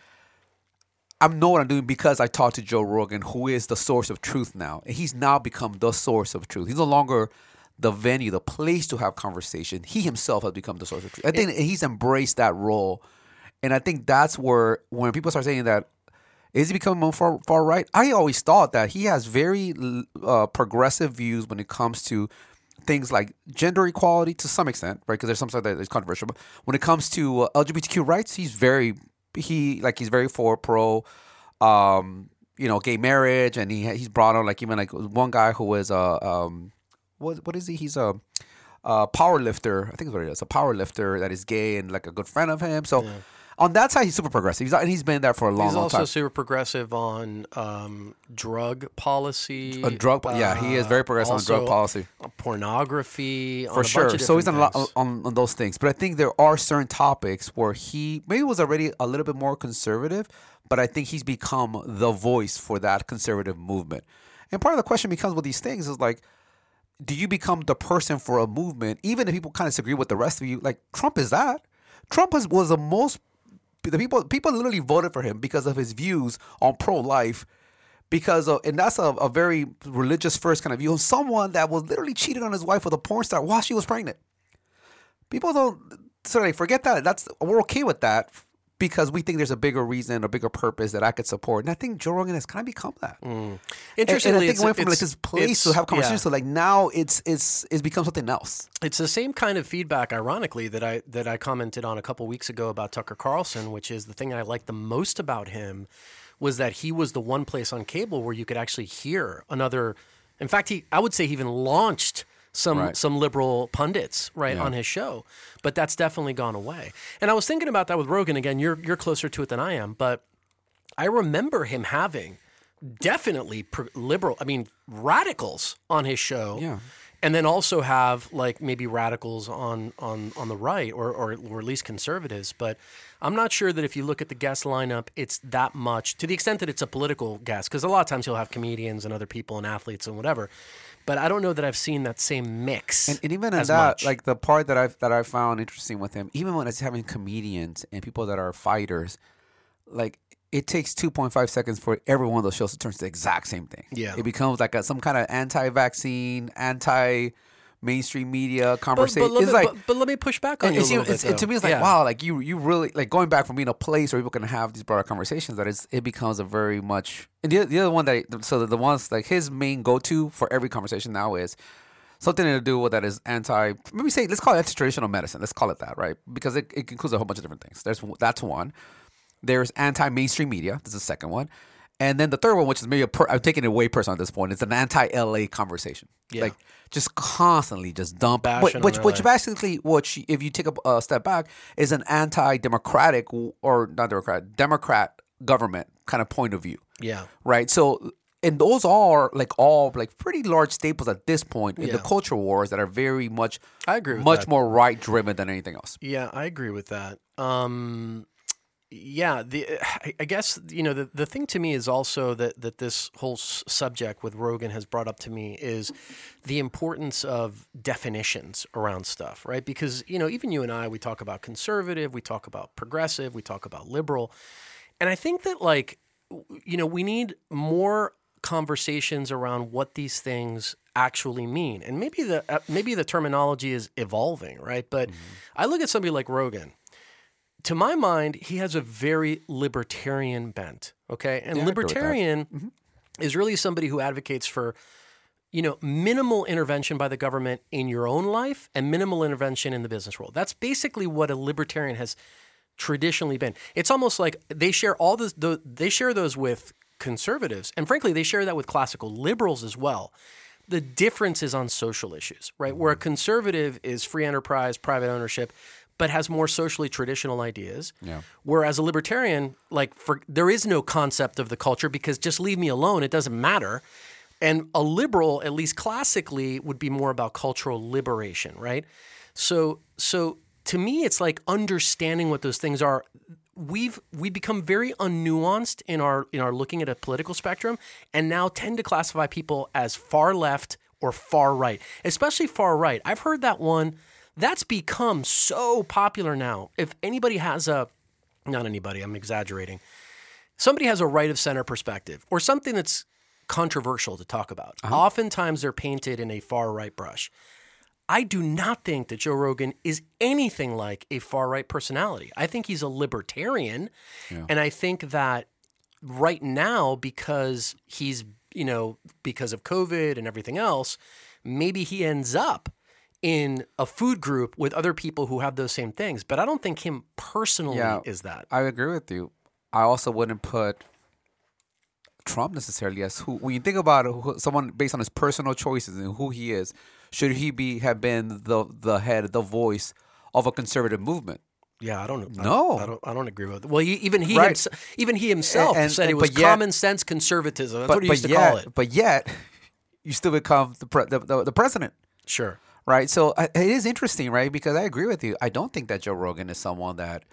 Speaker 2: I know what I'm doing because I talked to Joe Rogan, who is the source of truth now. And he's now become the source of truth. He's no longer the venue, the place to have conversation. He himself has become the source of truth. I think he's embraced that role. And I think that's where when people start saying that, is he becoming more far, far right? I always thought that he has very uh, progressive views when it comes to things like gender equality to some extent, right? Because there's some stuff that is controversial. But when it comes to uh, LGBTQ rights, he's very he like he's very for pro, um, you know, gay marriage, and he he's brought on like even like one guy who was a um, what what is he? He's a uh, power lifter. I think is what it is. A power lifter that is gay and like a good friend of him. So. On that side, he's super progressive. He's and he's been there for a long,
Speaker 1: He's
Speaker 2: long time.
Speaker 1: He's also super progressive on um, drug policy.
Speaker 2: A drug, yeah, he is very progressive on drug policy.
Speaker 1: on pornography. on
Speaker 2: for sure. So he's a lot on, on those things. But I think there are certain topics where he maybe was already a little bit more conservative, but I think he's become the voice for that conservative movement. And part of the question becomes with these things is like, do you become the person for a movement, even if people kind of disagree with the rest of you? Like Trump is that. Trump was, was the most the people people literally voted for him because of his views on pro life because of and that's a, a very religious first kind of view someone that was literally cheated on his wife with a porn star while she was pregnant. People don't sort of forget that. That's we're okay with that because we think there's a bigger reason a bigger purpose that i could support and i think joe rogan has kind of become that and, and
Speaker 1: Interestingly,
Speaker 2: i think it went from like this place to have conversations
Speaker 1: yeah.
Speaker 2: to like now it's it's it's become something else
Speaker 1: It's the same kind of feedback, ironically, that I that I commented on a couple weeks ago about Tucker Carlson, which is the thing I liked the most about him was that he was the one place on cable where you could actually hear another. In fact, he I would say he even launched some
Speaker 2: Right.
Speaker 1: some liberal pundits right on his show, but that's definitely gone away. And I was thinking about that with Rogan again. You're you're closer to it than I am, but I remember him having definitely pr- liberal, I mean, radicals on his show.
Speaker 2: Yeah.
Speaker 1: And then also have like maybe radicals on on on the right or, or or at least conservatives, but I'm not sure that if you look at the guest lineup, it's that much to the extent that it's a political guest. Because a lot of times you'll have comedians and other people and athletes and whatever, but I don't know that I've seen that same mix.
Speaker 2: And, and even in
Speaker 1: as
Speaker 2: that,
Speaker 1: much.
Speaker 2: like the part that I've that I found interesting with him, even when it's having comedians and people that are fighters, like it takes two point five seconds for every one of those shows to turn to the exact same thing.
Speaker 1: Yeah.
Speaker 2: it becomes like a, some kind of anti-vaccine, anti-mainstream media conversation.
Speaker 1: but, let
Speaker 2: it's
Speaker 1: me,
Speaker 2: like.
Speaker 1: but, but let me push back on
Speaker 2: and
Speaker 1: you little bit.
Speaker 2: it- to me, it's like
Speaker 1: Yeah.
Speaker 2: wow, like you, you really like going back from being a place where people can have these broader conversations. That is, it becomes a very much. And the, the other one that, so the, the ones like his main go to for every conversation now is, something to do with that is anti. Maybe say let's call it anti-traditional medicine. Let's call it that, right? Because it, it includes a whole bunch of different things. There's that's one. There's anti-mainstream media. This is the second one. And then the third one, which is maybe a per, I'm taking it way personal at this point, it's an anti-LA conversation.
Speaker 1: Yeah.
Speaker 2: Like just constantly just dump, which which, which basically, which if you take a, a step back, is an anti-democratic or not democratic, Democrat government kind of point of view
Speaker 1: Yeah.
Speaker 2: right? So, and those are like all like pretty large staples at this point in the culture wars that are very much,
Speaker 1: I agree with
Speaker 2: much
Speaker 1: that.
Speaker 2: more right driven than anything else.
Speaker 1: Yeah, I agree with that. Um, yeah, the I, I guess you know the the thing to me is also that that this whole s- subject with Rogan has brought up to me is the importance of definitions around stuff, right? Because you know even you and I we talk about conservative, we talk about progressive, we talk about liberal, and I think that like you know we need more conversations around what these things actually mean. And maybe the uh, maybe the terminology is evolving right? But i look at somebody like rogan to my mind he has a very libertarian bent okay and
Speaker 2: Yeah, I agree with
Speaker 1: libertarian mm-hmm. is really somebody who advocates for you know minimal intervention by the government in your own life and minimal intervention in the business world that's basically what a libertarian has traditionally been. It's almost like they share all this, the, they share those with conservatives, and frankly, they share that with classical liberals as well. The difference is on social issues, right? Where a mm-hmm. conservative is free enterprise, private ownership, but has more socially traditional ideas.
Speaker 2: Yeah.
Speaker 1: Whereas a libertarian, like for there is no concept of the culture because just leave me alone, it doesn't matter. And a liberal, at least classically, would be more about cultural liberation, right? So so to me it's like understanding what those things are. We've we become very unnuanced in our in our looking at a political spectrum and now tend to classify people as far left or far right, especially far right. I've heard that one that's become so popular now. If anybody has a not anybody, I'm exaggerating. Somebody has a right of center perspective or something that's controversial to talk about. Uh-huh. Oftentimes they're painted in a far right brush. I do not think that Joe Rogan is anything like a far right personality. I think he's a libertarian. And I think that right now, because he's, you know, because of COVID and everything else, maybe he ends up in a food group with other people who have those same things. But I don't think him personally
Speaker 2: Yeah.
Speaker 1: is that.
Speaker 2: I agree with you. I also wouldn't put Trump necessarily as who. When you think about who, someone based on his personal choices and who he is, should he be have been the the head, the voice of a conservative movement?
Speaker 1: Yeah, I don't. know.
Speaker 2: No.
Speaker 1: I, don't. I don't agree with. It. Well, he, even he,
Speaker 2: Right.
Speaker 1: hims- even he himself
Speaker 2: And-
Speaker 1: said it was
Speaker 2: yet-
Speaker 1: common sense conservatism. That's what he used to
Speaker 2: yet,
Speaker 1: call it.
Speaker 2: But yet, you still become the pre- the, the, the president.
Speaker 1: Sure.
Speaker 2: Right? So it is interesting, right? Because I agree with you. I don't think that Joe Rogan is someone that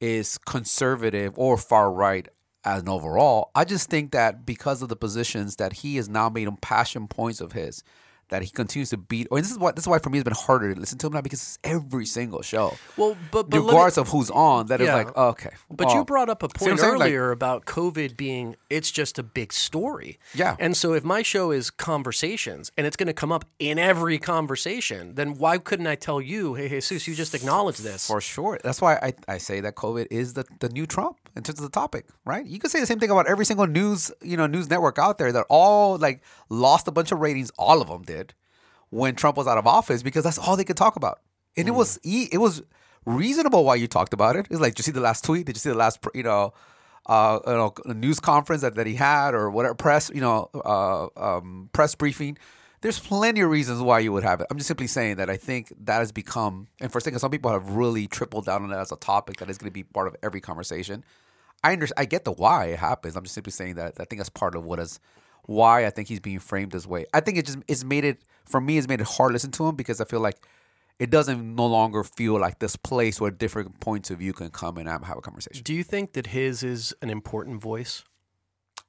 Speaker 2: is conservative or far right as an overall. I just think that because of the positions that he has now made them passion points of his, that he continues to beat. Or this is what this is why for me it's been harder to listen to him now because it's every single show,
Speaker 1: Well, but but let me-
Speaker 2: regardless of who's on. That is
Speaker 1: Yeah.
Speaker 2: like oh, okay,
Speaker 1: But
Speaker 2: well,
Speaker 1: you oh. brought up a
Speaker 2: See what I'm
Speaker 1: point
Speaker 2: saying? Like-
Speaker 1: earlier about COVID being it's just a big story.
Speaker 2: Yeah.
Speaker 1: And so if my show is conversations and it's going to come up in every conversation, then why couldn't I tell you, hey, Jesus, you just acknowledge this?
Speaker 2: For sure. That's why I, I say that COVID is the, the new Trump in terms of the topic, right? You could say the same thing about every single news, you know, news network out there that all like lost a bunch of ratings. All of them did when Trump was out of office because that's all they could talk about. And it was e- it was reasonable why you talked about it. It's like, did you see the last tweet? Did you see the last, you know, uh, you know, news conference that, that he had or whatever press, you know, uh, um, press briefing? There's plenty of reasons why you would have it. I'm just simply saying that I think that has become, and for a second, some people have really tripled down on it as a topic that is going to be part of every conversation. I understand. I get the why it happens. I'm just simply saying that I think that's part of what is why I think he's being framed this way. I think it just it's made it for me. It's made it hard to listen to him because I feel like it doesn't no longer feel like this place where different points of view can come and have a conversation.
Speaker 1: Do you think that his is an important voice?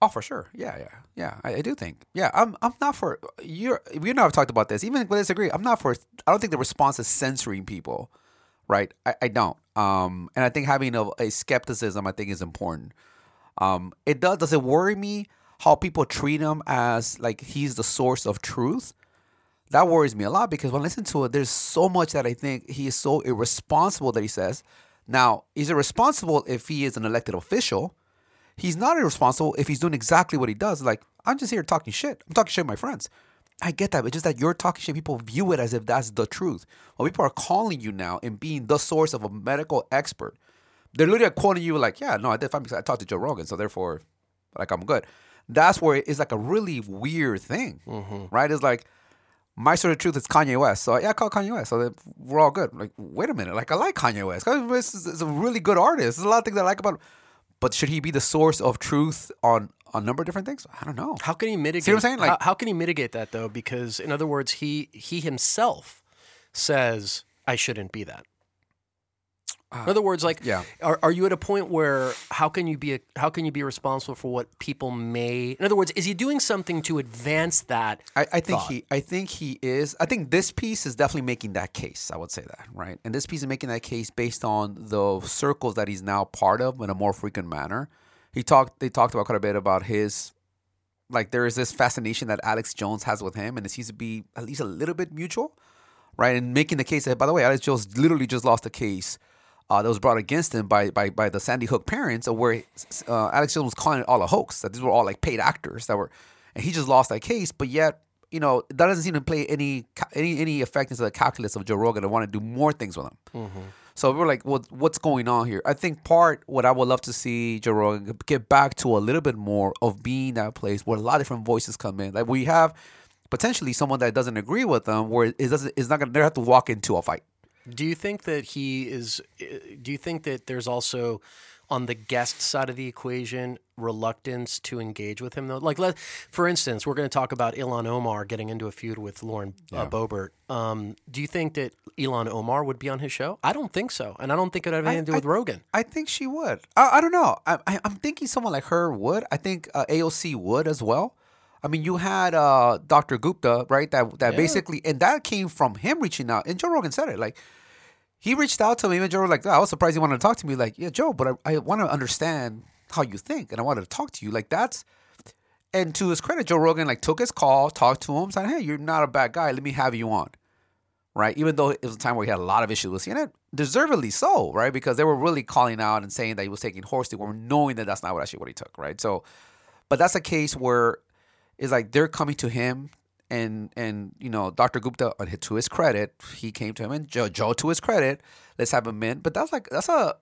Speaker 2: Oh, for sure. Yeah, yeah, yeah. I, I do think. Yeah, I'm. I'm not for you're. We and I have talked about this. Even if we disagree, I'm not for. I don't think the response is censoring people, right? I, I don't. Um, and I think having a, a skepticism, I think, is important. Um, it does. Does it worry me how people treat him as like he's the source of truth? That worries me a lot because when I listen to it, there's so much that I think he is so irresponsible that he says. Now, he's irresponsible if he is an elected official he's not irresponsible if he's doing exactly what he does. Like, I'm just here talking shit. I'm talking shit with my friends. I get that. It's just that you're talking shit. People view it as if that's the truth. Well, people are calling you now and being the source of a medical expert. They're literally quoting you like, yeah, no, I did fine because I talked to Joe Rogan, so therefore, like, I'm good. That's where it's like a really weird thing, mm-hmm. right? It's like my sort of truth is Kanye West. So yeah, I call Kanye West. So we're all good. Like, wait a minute. Like, I like Kanye West. Kanye West is, is a really good artist. There's a lot of things I like about him. But should he be the source of truth on a number of different things? I don't know.
Speaker 1: How can he mitigate?
Speaker 2: See what I'm saying?
Speaker 1: how,
Speaker 2: Like-
Speaker 1: how can he mitigate that though? Because in other words, he he himself says I shouldn't be that. In other words, like,
Speaker 2: yeah.
Speaker 1: are, are you at a point where how can you be a, how can you be responsible for what people may? In other words, is he doing something to advance that?
Speaker 2: I, I think
Speaker 1: thought.
Speaker 2: he I think he is I think this piece is definitely making that case. I would say that, right? And this piece is making that case based on the circles that he's now part of in a more frequent manner. He talked they talked about quite a bit about his like there is this fascination that Alex Jones has with him and it seems to be at least a little bit mutual. Right? And making the case that by the way, Alex Jones literally just lost a case uh, that was brought against him by by by the Sandy Hook parents, where uh, Alex Jones was calling it all a hoax. That these were all like paid actors that were, and he just lost that case. But yet, you know, that doesn't seem to play any any any effect into the calculus of Joe Rogan to want to do more things with him. So we were like, well, what's going on here? I think part what I would love to see Joe Rogan get back to a little bit more of being that place where a lot of different voices come in. Like we have potentially someone that doesn't agree with them, where it doesn't, it's not gonna, they have to walk into a fight.
Speaker 1: Do you think that he is? uh, Do you think that there's also on the guest side of the equation reluctance to engage with him though? Like, let, for instance, we're going to talk about Ilhan Omar getting into a feud with Lauren uh, Boebert. Um, do you think that Ilhan Omar would be on his show? I don't think so, and I don't think it would have anything to do
Speaker 2: I-
Speaker 1: with Rogan.
Speaker 2: I think she would. I, I don't know. I, I, I'm thinking someone like her would. I think uh, AOC would as well. I mean, you had uh, Dr. Gupta, right? That that
Speaker 1: Yeah.
Speaker 2: basically, and that came from him reaching out. And Joe Rogan said it. Like, he reached out to me, and Joe was like, "Oh, I was surprised he wanted to talk to me. Like, yeah, Joe, but I, I want to understand how you think, and I wanted to talk to you. Like, that's. And to his credit, Joe Rogan like took his call, talked to him, said, "Hey, you're not a bad guy. Let me have you on." right? Even though it was a time where he had a lot of issues with CNN, deservedly so, right? Because they were really calling out and saying that he was taking horse dewormer, knowing that that's not what actually what he took, right? So, but that's a case where it's like they're coming to him, and and you know, Dr. Gupta, to his credit, he came to him, and Joe, Joe to his credit, let's have him in. But that's like that's a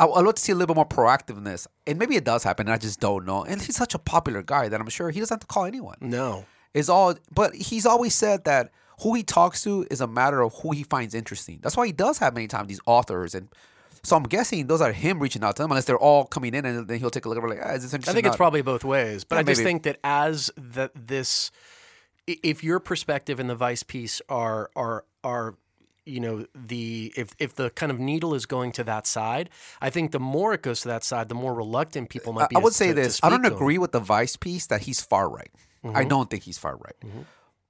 Speaker 2: I, I'd love to see a little bit more proactiveness, and maybe it does happen. I just don't know. And he's such a popular guy that I'm sure he doesn't have to call anyone
Speaker 1: No,
Speaker 2: is all but he's always said that who he talks to is a matter of who he finds interesting that's why he does have many times these authors and so i'm guessing those are him reaching out to them unless they're all coming in and then he'll take a look at it like ah, is this
Speaker 1: I think it's probably both ways, but
Speaker 2: Yeah,
Speaker 1: I just
Speaker 2: maybe.
Speaker 1: think that as that this, if your perspective and the Vice piece are are are you know the if if the kind of needle is going to that side, I think the more it goes to that side, the more reluctant people might be.
Speaker 2: I would say
Speaker 1: to- to
Speaker 2: this i don't agree with the vice piece that he's far right
Speaker 1: Mm-hmm.
Speaker 2: i don't think he's far right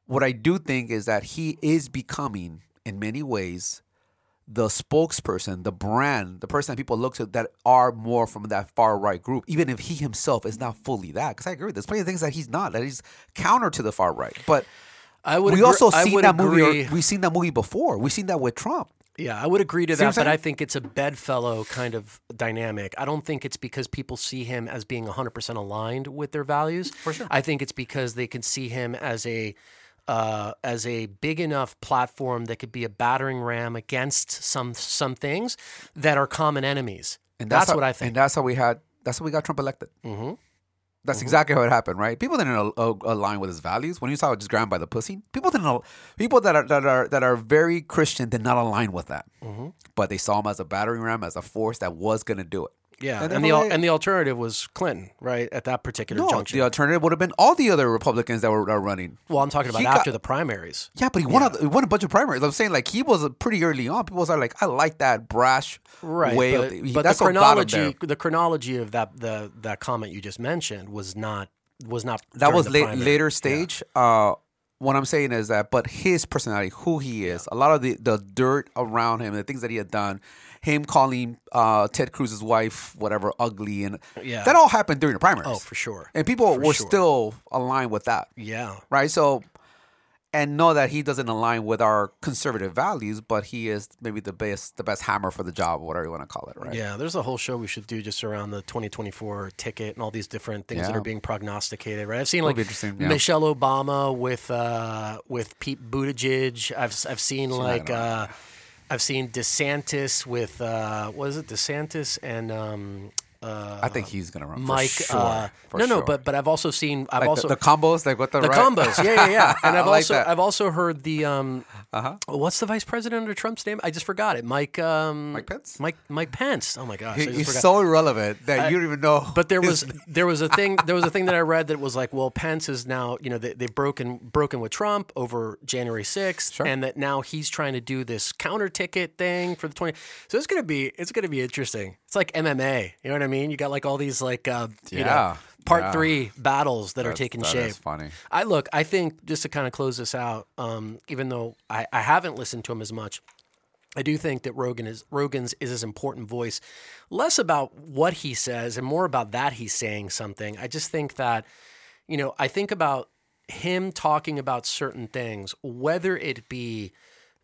Speaker 2: what i do think is that he is becoming in many ways the spokesperson, the brand, the person that people look to that are more from that far right group, even if he himself is not fully that. Because I agree, there's plenty of things that he's not, that he's counter to the far right. But
Speaker 1: I would.
Speaker 2: we
Speaker 1: agree-
Speaker 2: also seen that movie. Or, we've seen that movie before. We've seen that with Trump.
Speaker 1: Yeah, I would agree to
Speaker 2: See
Speaker 1: that, but I think it's a bedfellow kind of dynamic. I don't think it's because people see him as being 100% aligned with their values. For
Speaker 2: sure.
Speaker 1: I think it's because they can see him as a uh, as a big enough platform that could be a battering ram against some some things that are common enemies.
Speaker 2: And
Speaker 1: that's,
Speaker 2: how-
Speaker 1: what I think.
Speaker 2: And that's how we had. That's how we got Trump elected. Mm-hmm. That's exactly how it happened, right? People didn't al- al- align with his values. When you saw it just grabbed by the pussy, people didn't. al- People that are that are that are very Christian did not align with that.
Speaker 1: Mm-hmm.
Speaker 2: But they saw him as a battering ram, as a force that was going to do it.
Speaker 1: Yeah,
Speaker 2: And
Speaker 1: and, the al- and the alternative was Clinton, right? At that particular
Speaker 2: No,
Speaker 1: junction.
Speaker 2: the alternative would have been all the other Republicans that were, were running.
Speaker 1: well, I'm talking about
Speaker 2: he got-
Speaker 1: after the primaries.
Speaker 2: Yeah, but he won. A, he won a bunch of primaries. I'm saying like he was pretty early on. People are like, I like that brash
Speaker 1: right
Speaker 2: way
Speaker 1: but,
Speaker 2: of. The, he-
Speaker 1: but
Speaker 2: that's
Speaker 1: the
Speaker 2: what got him
Speaker 1: chronology the chronology of that the that comment you just mentioned was not was not
Speaker 2: That
Speaker 1: during
Speaker 2: was
Speaker 1: the
Speaker 2: late,
Speaker 1: primary.
Speaker 2: later stage. Uh, what I'm saying is that, but his personality, who he is, a lot of the, the dirt around him, the things that he had done, him calling uh, Ted Cruz's wife whatever ugly, and
Speaker 1: Yeah.
Speaker 2: that all happened during the primaries.
Speaker 1: oh for sure
Speaker 2: and people
Speaker 1: For
Speaker 2: were
Speaker 1: sure.
Speaker 2: still aligned with that,
Speaker 1: yeah
Speaker 2: right? So, and know that he doesn't align with our conservative values, but he is maybe the best the best hammer for the job, whatever you want to call it, right?
Speaker 1: Yeah, there's a whole show we should do just around the 2024 ticket and all these different things that are being prognosticated. Right? I've seen like
Speaker 2: interesting, yeah.
Speaker 1: Michelle Obama with uh, with Pete Buttigieg. I've I've seen like uh, I've seen DeSantis with uh, what is it? DeSantis and um, uh,
Speaker 2: I think he's gonna run.
Speaker 1: Mike.
Speaker 2: for sure,
Speaker 1: uh, no, no, but but I've also seen I've
Speaker 2: like
Speaker 1: also
Speaker 2: the, the combos, like what the
Speaker 1: the
Speaker 2: right-
Speaker 1: combos. Yeah, yeah, yeah. And I've
Speaker 2: like
Speaker 1: also
Speaker 2: that.
Speaker 1: I've also heard the um,
Speaker 2: Uh-huh.
Speaker 1: what's the vice president under Trump's name? I just forgot it. Mike um,
Speaker 2: Mike Pence?
Speaker 1: Mike Mike Pence. Oh my gosh, I
Speaker 2: He-
Speaker 1: just
Speaker 2: he's
Speaker 1: forgot.
Speaker 2: so irrelevant that
Speaker 1: I-
Speaker 2: you don't even know.
Speaker 1: But there was there was a thing there was a thing that I read that was like, well, Pence is now you know they, they've broken broken with Trump over January sixth,
Speaker 2: Sure.
Speaker 1: and that now he's trying to do this counter ticket thing for the twenty. So it's gonna be it's gonna be interesting. It's like MMA. You know what I mean? You got like all these like uh, you know
Speaker 2: Yeah,
Speaker 1: part
Speaker 2: yeah.
Speaker 1: three battles that are taking
Speaker 2: that
Speaker 1: shape.
Speaker 2: is funny.
Speaker 1: I look. I think just to kind of close this out, um, even though I, I haven't listened to him as much. I do think that Rogan is Rogan's is his important voice, less about what he says and more about that he's saying something. I just think that, you know, I think about him talking about certain things, whether it be,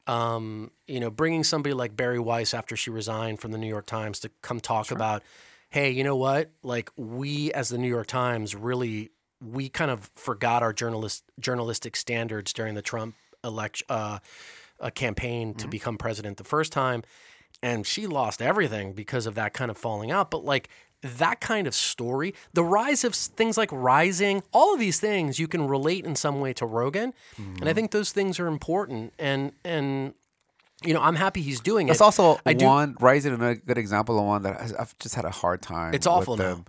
Speaker 1: um, you know, bringing somebody like Bari Weiss after she resigned from the New York Times to come talk about, hey, you know what? Like we as the New York Times really we kind of forgot our journalist journalistic standards during the Trump election uh, uh, campaign to become president the first time, and she lost everything because of that kind of falling out. But like that kind of story, the rise of things like rising, all of these things you can relate in some way to Rogan, and I mm-hmm. think those things are important. And and you know, I'm happy he's doing
Speaker 2: That's
Speaker 1: it.
Speaker 2: also
Speaker 1: I do-
Speaker 2: one. Rising another good example of one that I've just had a hard time.
Speaker 1: It's awful now.
Speaker 2: them.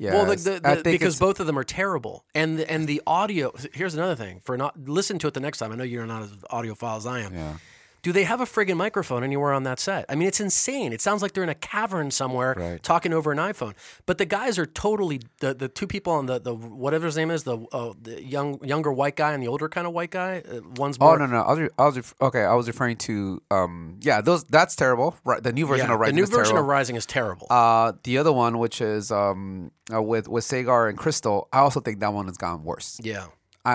Speaker 2: Yeah,
Speaker 1: Well, the, the, the, because both of them are terrible, and the, and the audio. Here's another thing for not listen to it the next time. I know you're not as audiophile as I am.
Speaker 2: Yeah.
Speaker 1: Do they have a friggin' microphone anywhere on that set? I mean, it's insane. It sounds like they're in a cavern somewhere
Speaker 2: Right.
Speaker 1: talking over an iPhone. But the guys are totally the, the two people on the, the whatever his name is the, uh, the young younger white guy and the older kind of white guy. Uh, one's
Speaker 2: Oh no no! I was, re- I was okay. I was referring to um yeah those that's terrible. Right, the new version
Speaker 1: yeah,
Speaker 2: of Rising
Speaker 1: the new
Speaker 2: is
Speaker 1: version
Speaker 2: terrible.
Speaker 1: of Rising is terrible.
Speaker 2: Uh, the other one, which is um uh, with with Saagar and Krystal, I also think that one has gotten worse.
Speaker 1: yeah.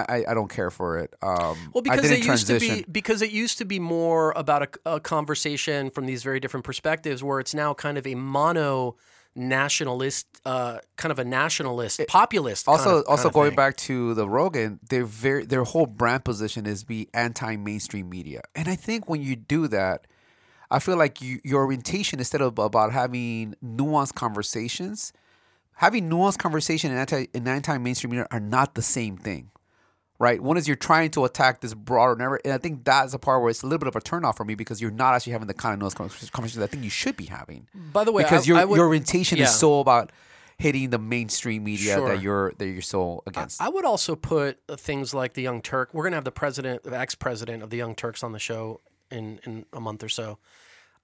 Speaker 2: I, I, don't care for it. Um,
Speaker 1: Well, because it used to be because it used to be more about a, a conversation from these very different perspectives, where it's now kind of a mono nationalist, uh, kind of a nationalist, populist. kind
Speaker 2: also
Speaker 1: of-
Speaker 2: also
Speaker 1: kind of
Speaker 2: going
Speaker 1: thing.
Speaker 2: back to the Rogan, their very their whole brand position is be anti mainstream media, and I think when you do that, I feel like you, your orientation instead of about having nuanced conversations, having nuanced conversation and anti and anti mainstream media are not the same thing. Right. One is you're trying to attack this broader narrative, and I think that's a part where it's a little bit of a turnoff for me because you're not actually having the kind of convers- conversations I think you should be having.
Speaker 1: By the way,
Speaker 2: because
Speaker 1: I-
Speaker 2: your
Speaker 1: I would-
Speaker 2: your orientation
Speaker 1: yeah.
Speaker 2: is so about hitting the mainstream media
Speaker 1: Sure.
Speaker 2: that you're that you're so against.
Speaker 1: I would also put uh, things like the Young Turk. We're gonna have the president, the ex-president of the Young Turks on the show in in a month or so.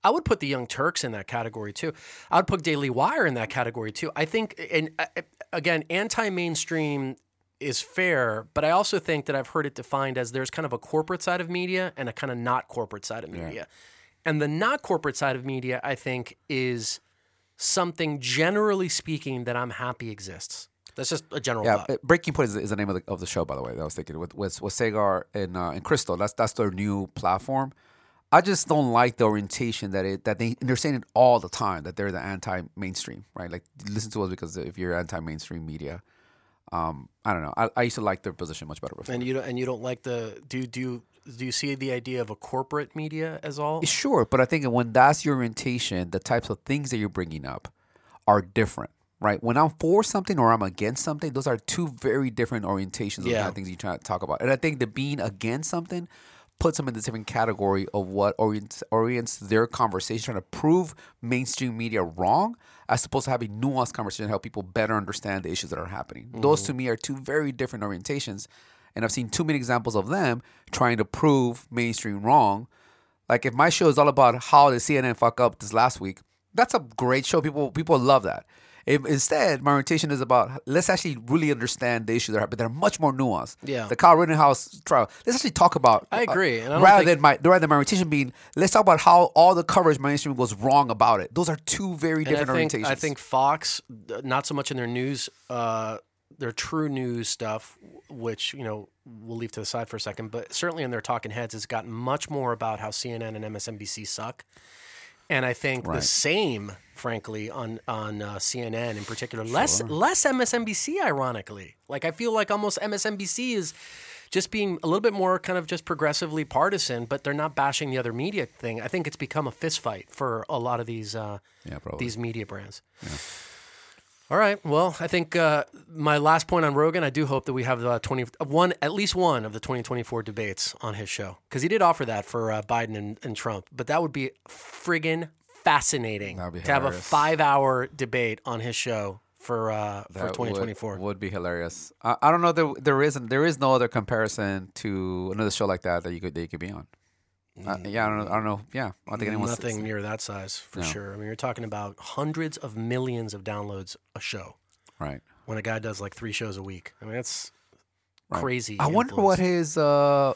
Speaker 1: I would put the Young Turks in that category too. I would put Daily Wire in that category too. I think, and uh, again, anti-mainstream is fair, but I also think that I've heard it defined as there's kind of a corporate side of media and a kind of not corporate side of media. And the not corporate side of media, I think, is something generally speaking that I'm happy exists. That's just a general
Speaker 2: yeah,
Speaker 1: thought.
Speaker 2: Breaking Point is, is the name of the, of the show, by the way. That I was thinking with with, with Saagar and uh, and Krystal. That's that's their new platform. I just don't like the orientation that it that they and they're saying it all the time that they're the anti mainstream, right? Like listen to us because if you're anti mainstream media, um, I don't know. I, I used to like their position much better before.
Speaker 1: And you don't and you don't like the do do you, do you see the idea of a corporate media as all?
Speaker 2: Sure, but I think when that's your orientation, the types of things that you're bringing up are different, right? When I'm for something or I'm against something, those are two very different orientations of the
Speaker 1: Yeah.
Speaker 2: kind of things you try to talk about. And I think the being against something puts them in the different category of what orients, orients their conversation, trying to prove mainstream media wrong, as opposed to having nuanced conversation to help people better understand the issues that are happening. Mm-hmm. Those to me are two very different orientations. And I've seen too many examples of them trying to prove mainstream wrong like if my show is all about how the CNN fuck up this last week, that's a great show. People people love that. If instead my orientation is about let's actually really understand the issues that are happening. They're much more nuanced.
Speaker 1: Yeah.
Speaker 2: The Kyle Rittenhouse trial. Let's actually talk about.
Speaker 1: I agree, and I don't
Speaker 2: rather
Speaker 1: think-
Speaker 2: than my rather than my orientation being let's talk about how all the coverage mainstream was wrong about it. Those are two very
Speaker 1: And I
Speaker 2: different
Speaker 1: think
Speaker 2: orientations.
Speaker 1: I think Fox, uh, not so much in their news uh, their true news stuff, which you know we'll leave to the side for a second, but certainly in their talking heads, has gotten much more about how CNN and MSNBC suck. And I think the same, frankly, on on uh, CNN in particular. Less less MSNBC, ironically. Like I feel like almost MSNBC is just being a little bit more kind of just progressively partisan, but they're not bashing the other media thing. I think it's become a fist fight for a lot of these uh,
Speaker 2: Yeah, probably.
Speaker 1: these media brands. All right. Well, I think uh, my last point on Rogan. I do hope that we have uh, twenty one, at least one of the twenty twenty four debates on his show because he did offer that for uh, Biden and, and Trump. But that would be friggin' fascinating to have a five hour debate on his show for uh, for
Speaker 2: That
Speaker 1: twenty
Speaker 2: would- would be hilarious. I, I don't know. There there isn't. There is no other comparison to another show like that that you could that you could be on. Uh, yeah, I don't know. I don't know. Yeah, I don't think anyone's
Speaker 1: Nothing near that size for
Speaker 2: No.
Speaker 1: sure. I mean, you're talking about hundreds of millions of downloads a show
Speaker 2: right.
Speaker 1: when a guy does like three shows a week. I mean, that's
Speaker 2: Right.
Speaker 1: crazy.
Speaker 2: I wonder what his. uh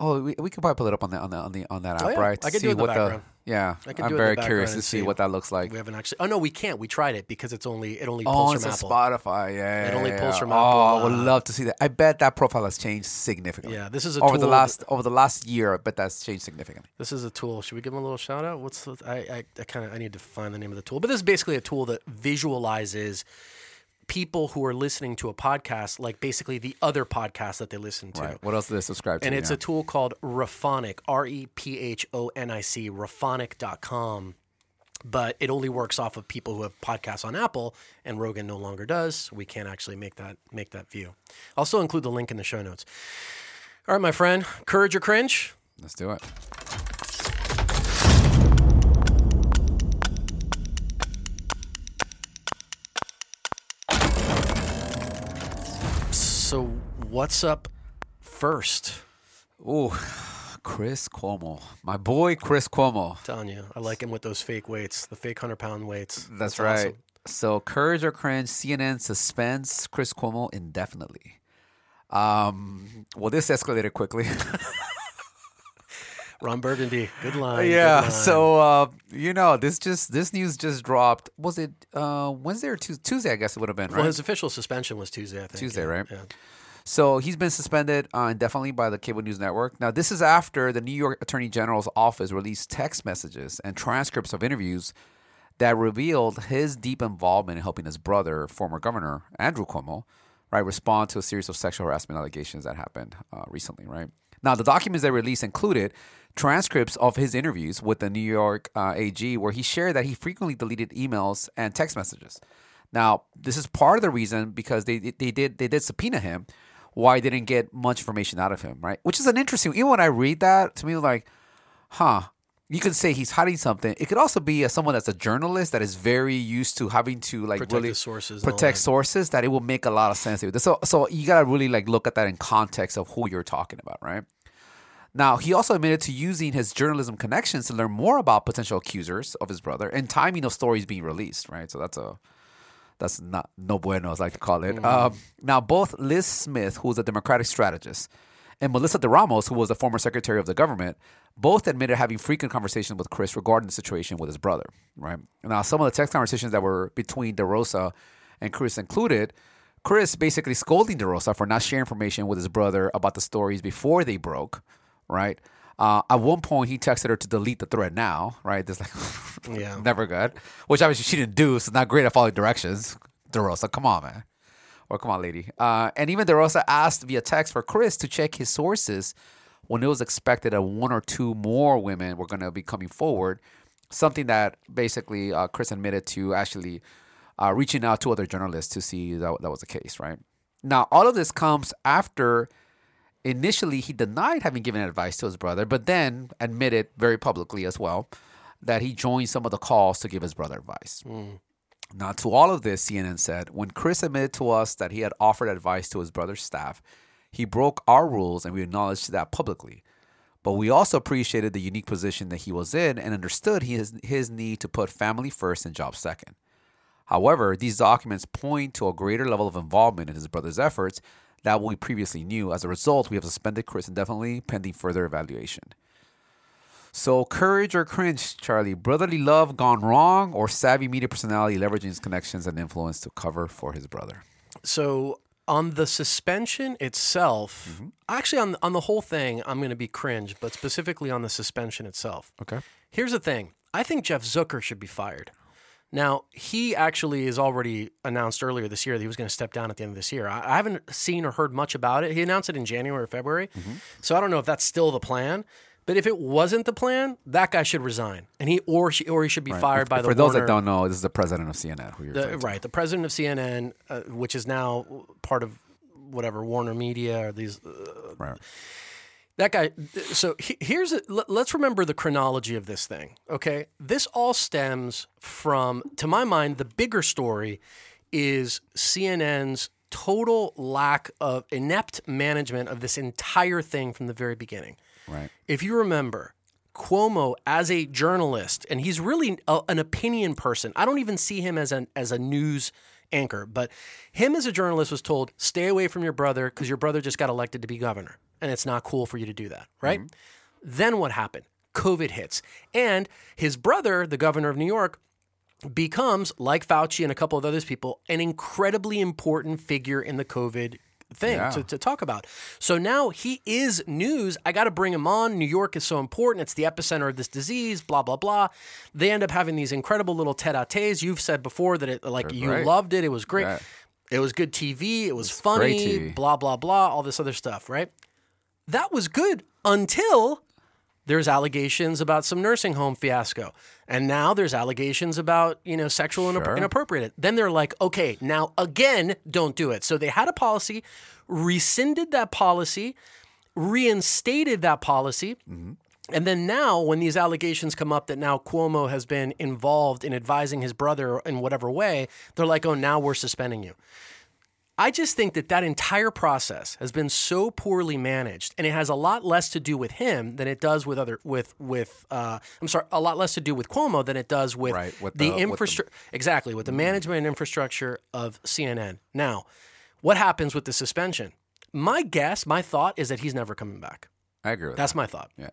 Speaker 2: Oh, we, we could probably pull it up on the on the on the on that oh, app,
Speaker 1: Oh, yeah.
Speaker 2: right?
Speaker 1: I could do it in the background.
Speaker 2: yeah,
Speaker 1: I could
Speaker 2: I'm
Speaker 1: the
Speaker 2: very curious to see
Speaker 1: see.
Speaker 2: what that looks like.
Speaker 1: We haven't actually. Oh no, we can't. We tried it because it's only it only
Speaker 2: Oh,
Speaker 1: pulls
Speaker 2: it's
Speaker 1: from
Speaker 2: on
Speaker 1: Apple.
Speaker 2: Spotify. Yeah,
Speaker 1: It only
Speaker 2: yeah,
Speaker 1: pulls from
Speaker 2: Oh,
Speaker 1: Apple,
Speaker 2: I would love to see that. I bet that profile has changed significantly.
Speaker 1: Yeah, this is a tool.
Speaker 2: over
Speaker 1: tool
Speaker 2: the last over the last year. I bet that's changed significantly.
Speaker 1: This is a tool. Should we give him a little shout out? What's the, I I, I kind of I need to find the name of the tool. But this is basically a tool that visualizes people who are listening to a podcast, like basically the other podcast that they listen to.
Speaker 2: Right. What else do they subscribe to?
Speaker 1: And it's
Speaker 2: yeah.
Speaker 1: a tool called Rephonic, R E P H O N I C, rephonic.com. But it only works off of people who have podcasts on Apple, and Rogan no longer does. We can't actually make that make that view. I'll still include the link in the show notes. All right, my friend, courage or cringe?
Speaker 2: Let's do it.
Speaker 1: So what's up first?
Speaker 2: Oh, Chris Cuomo, my boy Chris Cuomo.
Speaker 1: telling you, I like him with those fake weights, the fake hundred pound weights.
Speaker 2: That's, right.
Speaker 1: awesome.
Speaker 2: So, courage or cringe? CNN suspends Chris Cuomo indefinitely. Um, well, this escalated quickly.
Speaker 1: Ron Burgundy, good line. good
Speaker 2: yeah.
Speaker 1: line.
Speaker 2: So, uh, you know, this just this news just dropped. Was it uh, Wednesday or Tuesday? Tuesday, I guess it would have been. Right.
Speaker 1: Well,
Speaker 2: Right.
Speaker 1: his official suspension was Tuesday. I think
Speaker 2: Tuesday,
Speaker 1: yeah.
Speaker 2: right?
Speaker 1: Yeah.
Speaker 2: So he's been suspended uh, indefinitely by the cable news network. Now, this is after the New York Attorney General's office released text messages and transcripts of interviews that revealed his deep involvement in helping his brother, former governor Andrew Cuomo, right, respond to a series of sexual harassment allegations that happened uh, recently, right? Now, the documents they released included transcripts of his interviews with the New York uh, AG, where he shared that he frequently deleted emails and text messages. Now, this is part of the reason because they they did they did subpoena him, why I didn't get much information out of him, right? Which is an interesting. Even when I read that, to me, like, huh. You could say he's hiding something. It could also be uh, someone that's a journalist that is very used to having to like
Speaker 1: Protect
Speaker 2: really
Speaker 1: sources
Speaker 2: protect
Speaker 1: that.
Speaker 2: sources. That it will make a lot of sense. So, so you gotta really like look at that in context of who you're talking about, right? Now, he also admitted to using his journalism connections to learn more about potential accusers of his brother and timing of stories being released, right? So that's a that's not no bueno, as I like to call it. Um, now, both Lis Smith, who's a Democratic strategist, and Melissa DeRosa, who was the former Secretary of the Government, both admitted having frequent conversations with Chris regarding the situation with his brother. Right now, some of the text conversations that were between DeRosa and Chris included Chris basically scolding DeRosa for not sharing information with his brother about the stories before they broke. Right. Uh, at one point, he texted her to delete the thread now. Right. This like
Speaker 1: Yeah.
Speaker 2: never good. Which obviously she didn't do, so it's not great at following directions. DeRosa, come on, man. Or come on, lady. Uh, and even DeRosa asked via text for Chris to check his sources when it was expected that one or two more women were going to be coming forward. Something that basically uh, Chris admitted to actually uh, reaching out to other journalists to see that that was the case, right? Now, all of this comes after initially he denied having given advice to his brother, but then admitted very publicly as well that he joined some of the calls to give his brother advice. Now, to all of this, CNN said, when Chris admitted to us that he had offered advice to his brother's staff, he broke our rules and we acknowledged that publicly. But we also appreciated the unique position that he was in and understood his, his need to put family first and job second. However, these documents point to a greater level of involvement in his brother's efforts that we previously knew. As a result, we have suspended Chris indefinitely pending further evaluation. So, courage or cringe, Charlie? Brotherly love gone wrong, or savvy media personality leveraging his connections and influence to cover for his brother?
Speaker 1: So on the suspension itself,
Speaker 2: Mm-hmm.
Speaker 1: actually on on the whole thing, I'm going to be cringe, but specifically on the suspension itself.
Speaker 2: Okay.
Speaker 1: Here's the thing: I think Jeff Zucker should be fired. Now he actually is already announced earlier this year that he was going to step down at the end of this year. I, I haven't seen or heard much about it. He announced it in January or February,
Speaker 2: Mm-hmm.
Speaker 1: so I don't know if that's still the plan. But if it wasn't the plan, that guy should resign, and he or she, or he should be fired by the
Speaker 2: For those
Speaker 1: Warner-
Speaker 2: that don't know, this is the president of CNN. Who you're
Speaker 1: the, right, the president of CNN, uh, which is now part of whatever Warner Media or these. Uh,
Speaker 2: Right.
Speaker 1: that guy. So he- here's a, let- let's remember the chronology of this thing. Okay, this all stems from, to my mind, the bigger story is CNN's total lack of inept management of this entire thing from the very beginning.
Speaker 2: Right.
Speaker 1: If you remember, Cuomo as a journalist, and he's really a, an opinion person. I don't even see him as an as a news anchor, but him as a journalist was told, "Stay away from your brother because your brother just got elected to be governor, and it's not cool for you to do that." Right? Mm-hmm. Then what happened? COVID hits, and his brother, the governor of New York, becomes, like Fauci and a couple of other people, an incredibly important figure in the COVID thing
Speaker 2: Yeah.
Speaker 1: to, to talk about. So now he is news. I got to bring him on. New York is so important. It's the epicenter of this disease, blah, blah, blah. They end up having these incredible little tete a tetes. You've said before that it, like, you loved it. It was great.
Speaker 2: Yeah.
Speaker 1: It was good TV. It was
Speaker 2: great
Speaker 1: funny, blah, blah, blah, all this other stuff, right? That was good until there's allegations about some nursing home fiasco. And now there's allegations about, you know, sexual
Speaker 2: Sure.
Speaker 1: inappropriate. Then they're like, okay, now again, don't do it. So they had a policy, rescinded that policy, reinstated that policy. Mm-hmm. And then now, when these allegations come up that now Cuomo has been involved in advising his brother in whatever way, they're like, oh, now we're suspending you. I just think that that entire process has been so poorly managed, and it has a lot less to do with him than it does with other with with. Uh, I'm sorry, a lot less to do with Cuomo than it does with,
Speaker 2: Right, with
Speaker 1: the,
Speaker 2: the-
Speaker 1: infrastructure. Exactly, with the management and infrastructure of CNN. Now, what happens with the suspension? My guess, my thought is that he's never coming back.
Speaker 2: I agree with
Speaker 1: That's
Speaker 2: that.
Speaker 1: my thought.
Speaker 2: Yeah.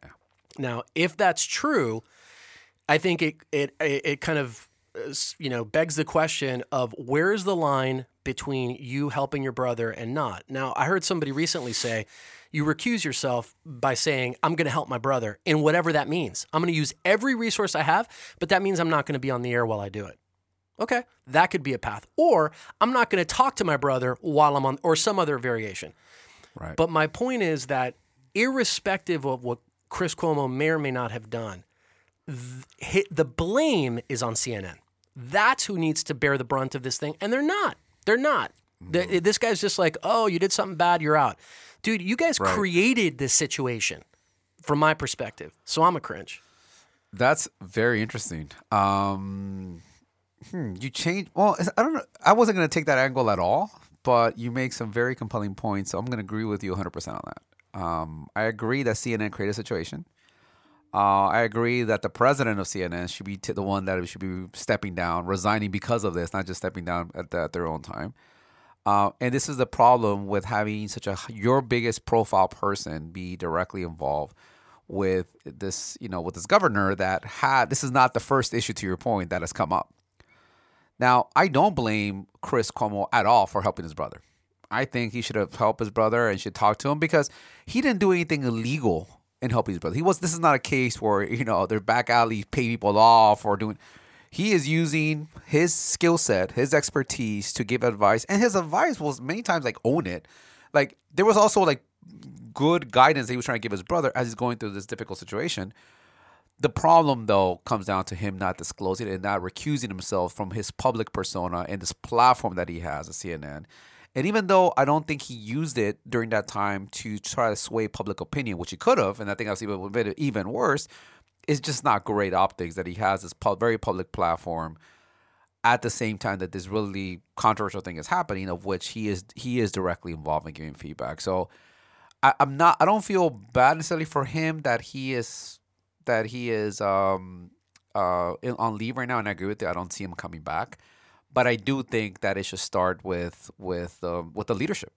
Speaker 1: Now, if that's true, I think it it it kind of uh, you know begs the question of where's the line between you helping your brother and not. Now, I heard somebody recently say you recuse yourself by saying I'm going to help my brother in whatever that means. I'm going to use every resource I have, but that means I'm not going to be on the air while I do it. Okay, that could be a path. Or I'm not going to talk to my brother while I'm on or some other variation.
Speaker 2: Right.
Speaker 1: But my point is that irrespective of what Chris Cuomo may or may not have done, the blame is on CNN. That's who needs to bear the brunt of this thing, and they're not. They're not. They- this guy's just like, oh, you did something bad, you're out, dude. You guys
Speaker 2: Right.
Speaker 1: created this situation, from my perspective. So I'm a cringe.
Speaker 2: That's very interesting. Um, hmm, you change. Well, I don't know. I wasn't going to take that angle at all, but you make some very compelling points. So I'm going to agree with you 100 percent on that. Um, I agree that CNN created a situation. Uh, I agree that the president of CNN should be t- the one that should be stepping down, resigning because of this, not just stepping down at, the, at their own time. Uh, and this is the problem with having such a your biggest profile person be directly involved with this, you know, with this governor that had this is not the first issue to your point that has come up. Now, I don't blame Chris Cuomo at all for helping his brother. I think he should have helped his brother and should talk to him because he didn't do anything illegal helping his brother. He was. This is not a case where you know they're back alley pay people off or doing. He is using his skill set, his expertise to give advice, and his advice was many times like own it. Like there was also like good guidance he was trying to give his brother as he's going through this difficult situation. The problem, though, comes down to him not disclosing and not recusing himself from his public persona and this platform that he has at CNN. And even though I don't think he used it during that time to try to sway public opinion, which he could have, and I think that's even even worse, it's just not great optics that he has this very public platform at the same time that this really controversial thing is happening, of which he is he is directly involved in giving feedback. So I, I'm not I don't feel bad necessarily for him that he is that he is um uh on leave right now, and I agree with you. I don't see him coming back, but I do think that it should start with with um, with the leadership.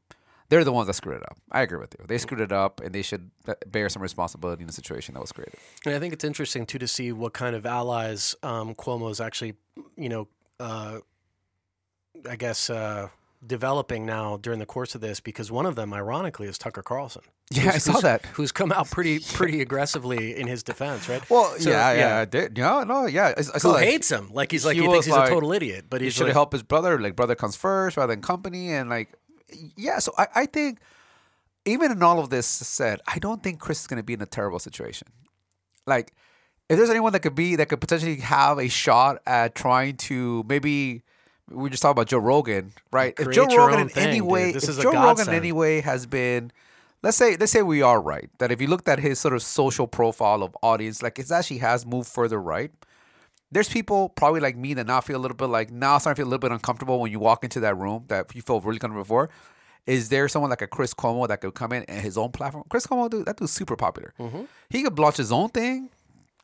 Speaker 2: They're the ones that screwed it up. I agree with you. They screwed it up, and they should uh, bear some responsibility in the situation that was created.
Speaker 1: And I think it's interesting too to see what kind of allies um, Cuomo's actually, you know, uh, I guess uh, developing now during the course of this because one of them, ironically, is Tucker Carlson.
Speaker 2: Yeah, I saw that.
Speaker 1: Who's come out pretty pretty aggressively in his defense, right?
Speaker 2: Well,
Speaker 1: So,
Speaker 2: yeah, yeah, I did. Yeah, no, yeah. I, I
Speaker 1: Who
Speaker 2: that.
Speaker 1: hates him? Like he's like
Speaker 2: He
Speaker 1: he, thinks he's
Speaker 2: like,
Speaker 1: a total idiot, but
Speaker 2: he should
Speaker 1: like,
Speaker 2: helped his brother. Like brother comes first rather than company, and like, yeah. So I, I think even in all of this said, I don't think Chris is going to be in a terrible situation. Like, if there's anyone that could be that could potentially have a shot at trying to maybe. We just talked about Joe Rogan, right? If Joe Rogan in
Speaker 1: thing,
Speaker 2: any way, if Joe Rogan in any way has been, let's say, let's say we are right that if you looked at his sort of social profile of audience, like it actually has moved further right there's people probably like me that now feel a little bit like now starting to feel a little bit uncomfortable when you walk into that room that you felt really comfortable before. Is there someone like a Chris Cuomo that could come in and his own platform? Chris Cuomo, dude, that dude's super popular.
Speaker 1: Mm-hmm.
Speaker 2: He could launch his own thing,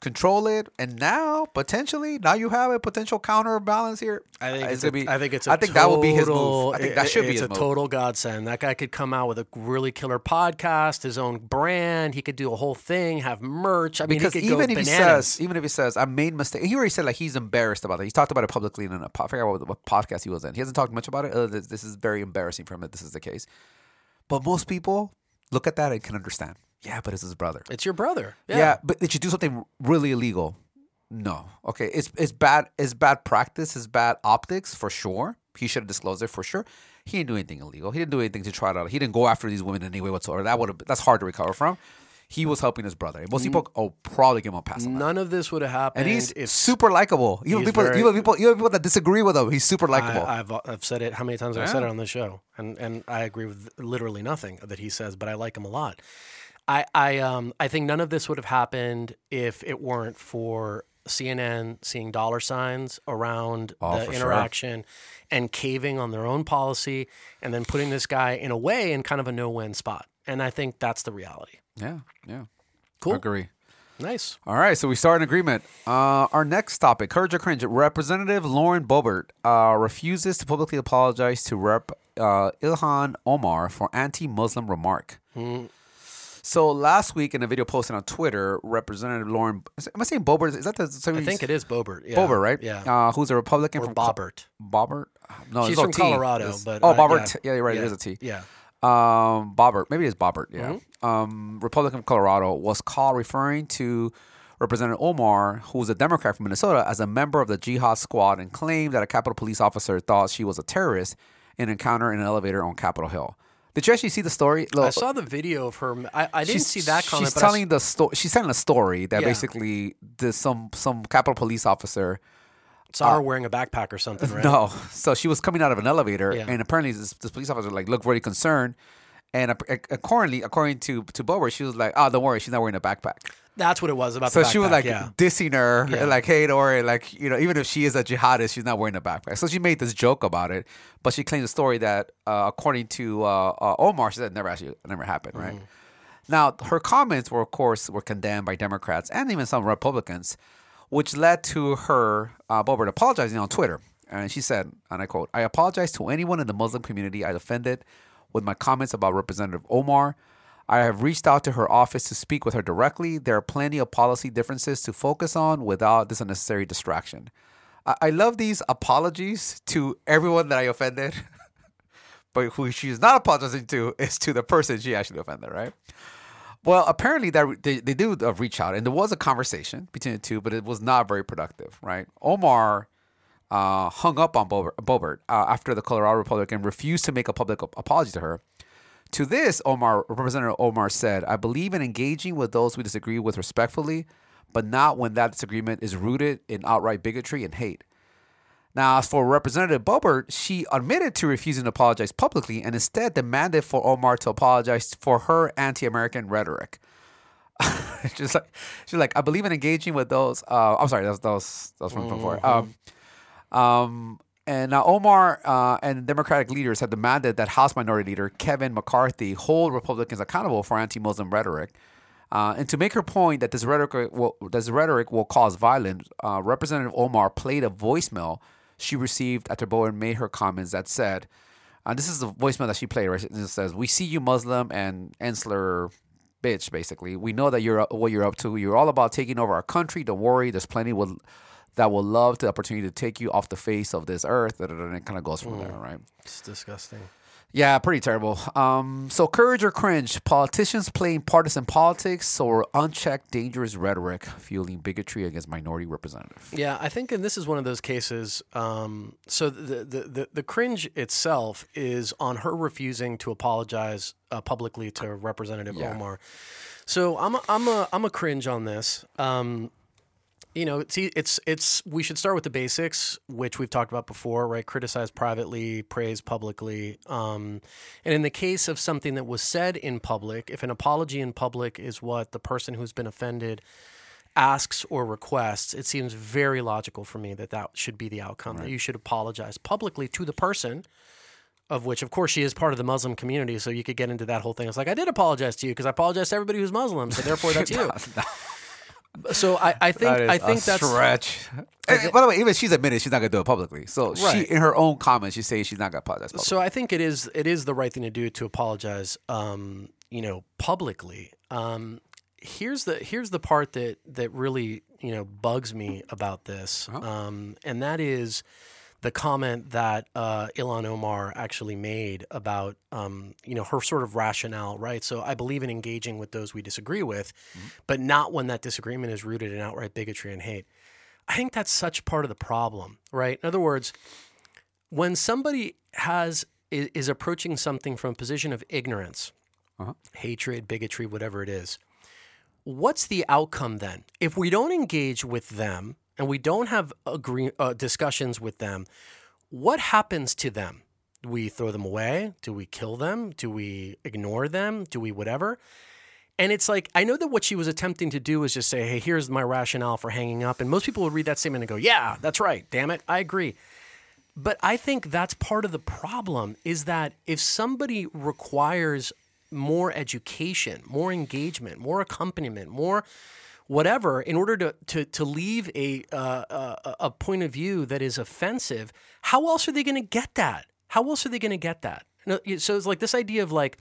Speaker 2: control it, and now potentially now you have a potential counterbalance here.
Speaker 1: I think
Speaker 2: Uh,
Speaker 1: it's,
Speaker 2: gonna
Speaker 1: a,
Speaker 2: be-
Speaker 1: I think it's a
Speaker 2: I think that would be his
Speaker 1: total-
Speaker 2: move. I think that
Speaker 1: it-
Speaker 2: should be
Speaker 1: it's a
Speaker 2: move.
Speaker 1: total godsend. That guy could come out with a really killer podcast, his own brand. He could do a whole thing, have merch. I mean,
Speaker 2: because
Speaker 1: he
Speaker 2: even if he says, even if he says, I made mistake, he already said like he's embarrassed about it. He's talked about it publicly in a I forget what, what podcast he was in. He hasn't talked much about it. Than this is very embarrassing for him that this is the case. But most people look at that and can understand. Yeah, but it's his brother.
Speaker 1: it's your brother.
Speaker 2: Yeah.
Speaker 1: Yeah.
Speaker 2: but did you do something really illegal? No. Okay, it's it's bad. It's bad practice. It's bad optics for sure. He should have disclosed it for sure. He didn't do anything illegal. He didn't do anything to try to. He didn't go after these women in any way whatsoever. That would have. That's hard to recover from. He was helping his brother. Most mm. people oh probably give him a pass on that.
Speaker 1: None of this would have happened.
Speaker 2: And he's
Speaker 1: if
Speaker 2: super likable. Even people,
Speaker 1: very-
Speaker 2: even people, even people that disagree with him, he's super likable.
Speaker 1: I, I've I've said it how many times have I said it on the show, and and I agree with literally nothing that he says, but I like him a lot. I I um I think none of this would have happened if it weren't for CNN seeing dollar signs around
Speaker 2: Oh,
Speaker 1: the
Speaker 2: for sure.
Speaker 1: interaction and caving on their own policy, and then putting this guy in a way in kind of a no-win spot. And I think that's the reality.
Speaker 2: yeah, yeah.
Speaker 1: Cool.
Speaker 2: Agree.
Speaker 1: Nice.
Speaker 2: All right, so we start an agreement. Uh, our next topic, courage or cringe. Representative Lauren Boebert uh, refuses to publicly apologize to Rep uh, Ilhan Omar for anti-Muslim remark. So last week in a video posted on Twitter, Representative Lauren, am I saying Boebert? Is that the? Same? Thing?
Speaker 1: I think it is Bobert. Yeah.
Speaker 2: Boebert, right?
Speaker 1: Yeah.
Speaker 2: Uh, who's a Republican
Speaker 1: or
Speaker 2: from
Speaker 1: Bobbert.
Speaker 2: Bobbert? No,
Speaker 1: She's from
Speaker 2: T.
Speaker 1: Colorado,
Speaker 2: There's-
Speaker 1: but
Speaker 2: oh, Bobbert.
Speaker 1: yeah.
Speaker 2: Yeah, you're right.
Speaker 1: Yeah.
Speaker 2: There's a T.
Speaker 1: Yeah.
Speaker 2: Um, Bobbert, maybe it's Bobbert, yeah.
Speaker 1: Mm-hmm.
Speaker 2: Um, Republican from Colorado was called referring to Representative Omar, who was a Democrat from Minnesota, as a member of the Jihad Squad and claimed that a Capitol police officer thought she was a terrorist in an encounter in an elevator on Capitol Hill. Did you actually see the story?
Speaker 1: I saw the video of her. I, I didn't see that comment.
Speaker 2: She's
Speaker 1: but I s-
Speaker 2: telling the story. She's telling a story that
Speaker 1: Yeah.
Speaker 2: basically the, some some Capitol police officer
Speaker 1: saw her wearing a backpack or something, right?
Speaker 2: Uh, No. So she was coming out of an elevator,
Speaker 1: Yeah.
Speaker 2: and apparently this, this police officer like looked very concerned. And accordingly, according to to Bober, she was like, "Oh, don't worry, she's not wearing a backpack."
Speaker 1: That's what it was about.
Speaker 2: So she was like
Speaker 1: yeah.
Speaker 2: dissing her,
Speaker 1: Yeah.
Speaker 2: like, "Hey, don't like you know, even if she is a jihadist, she's not wearing a backpack." So she made this joke about it, but she claimed the story that, uh, according to uh, uh, Omar, she said it never actually never happened, right?
Speaker 1: Mm-hmm.
Speaker 2: Now her comments were, of course, were condemned by Democrats and even some Republicans, which led to her uh, Boebert apologizing on Twitter, and she said, and I quote: "I apologize to anyone in the Muslim community I offended with my comments about Representative Omar." I have reached out to her office to speak with her directly. There are plenty of policy differences to focus on without this unnecessary distraction. I, I love these apologies to everyone that I offended, but who she's not apologizing to is to the person she actually offended, right? Well, apparently that they, they do uh, reach out, and there was a conversation between the two, but it was not very productive, right? Omar uh, hung up on Bobert, Bobert uh, after the Colorado Republican refused to make a public apology to her. To this, Omar Representative Omar said, "I believe in engaging with those we disagree with respectfully, but not when that disagreement is rooted in outright bigotry and hate." Now, as for Representative Bobert, she admitted to refusing to apologize publicly and instead demanded for Omar to apologize for her anti-American rhetoric. she's like, she's like, I believe in engaging with those. Uh, I'm sorry, that was that was, that was from before. Um, um, and now Omar uh, and Democratic leaders have demanded that House Minority Leader Kevin McCarthy hold Republicans accountable for anti-Muslim rhetoric. Uh, and to make her point that this rhetoric will, this rhetoric will cause violence, uh, Representative Omar played a voicemail she received after Bowen made her comments that said, uh, "This is the voicemail that she played. Right? It says, "We see you, Muslim and Ensler, bitch. Basically, we know that you're what you're up to. You're all about taking over our country. Don't worry. There's plenty will." That will love the opportunity to take you off the face of this earth. And it kind of goes from there, right?
Speaker 1: It's disgusting.
Speaker 2: Yeah, pretty terrible. Um, so courage or cringe? Politicians playing partisan politics or unchecked dangerous rhetoric fueling bigotry against minority representatives?
Speaker 1: Yeah, I think, and this is one of those cases. Um, so the, the the the cringe itself is on her refusing to apologize uh, publicly to Representative
Speaker 2: Yeah.
Speaker 1: Omar. So I'm a, I'm a I'm a cringe on this. Um, you know, it's, it's it's we should start with the basics, which we've talked about before, right? Criticize privately, praise publicly. Um, and in the case of something that was said in public, if an apology in public is what the person who's been offended asks or requests, it seems very logical for me that that should be the outcome. That you should apologize publicly to the person. Of which, of course, she is part of the Muslim community, so you could get into that whole thing. It's like I did apologize to you because I apologize to everybody who's Muslim, so therefore that's you. So I, I think I think
Speaker 2: a
Speaker 1: that's
Speaker 2: stretch. And by the way, even she's admitted she's not gonna do it publicly. So she, in her own comments, she's saying she's not gonna apologize. Publicly.
Speaker 1: So I think it is it is the right thing to do to apologize, um, you know, publicly. Um, here's the here's the part that that really you know bugs me about this, um, and that is the comment that uh, Ilhan Omar actually made about um, you know her sort of rationale, right? So I believe in engaging with those we disagree with, but not when that disagreement is rooted in outright bigotry and hate. I think that's such part of the problem, right? In other words, when somebody has is, is approaching something from a position of ignorance, hatred, bigotry, whatever it is, what's the outcome then? If we don't engage with them and we don't have agree, uh, discussions with them, what happens to them? Do we throw them away? Do we kill them? Do we ignore them? Do we whatever? And it's like, I know that what she was attempting to do is just say, hey, here's my rationale for hanging up. And most people would read that statement and go, yeah, that's right. Damn it. I agree. But I think that's part of the problem is that if somebody requires more education, more engagement, more accompaniment, more whatever, in order to to, to leave a, uh, a a point of view that is offensive, how else are they going to get that? How else are they going to get that? So it's like this idea of like,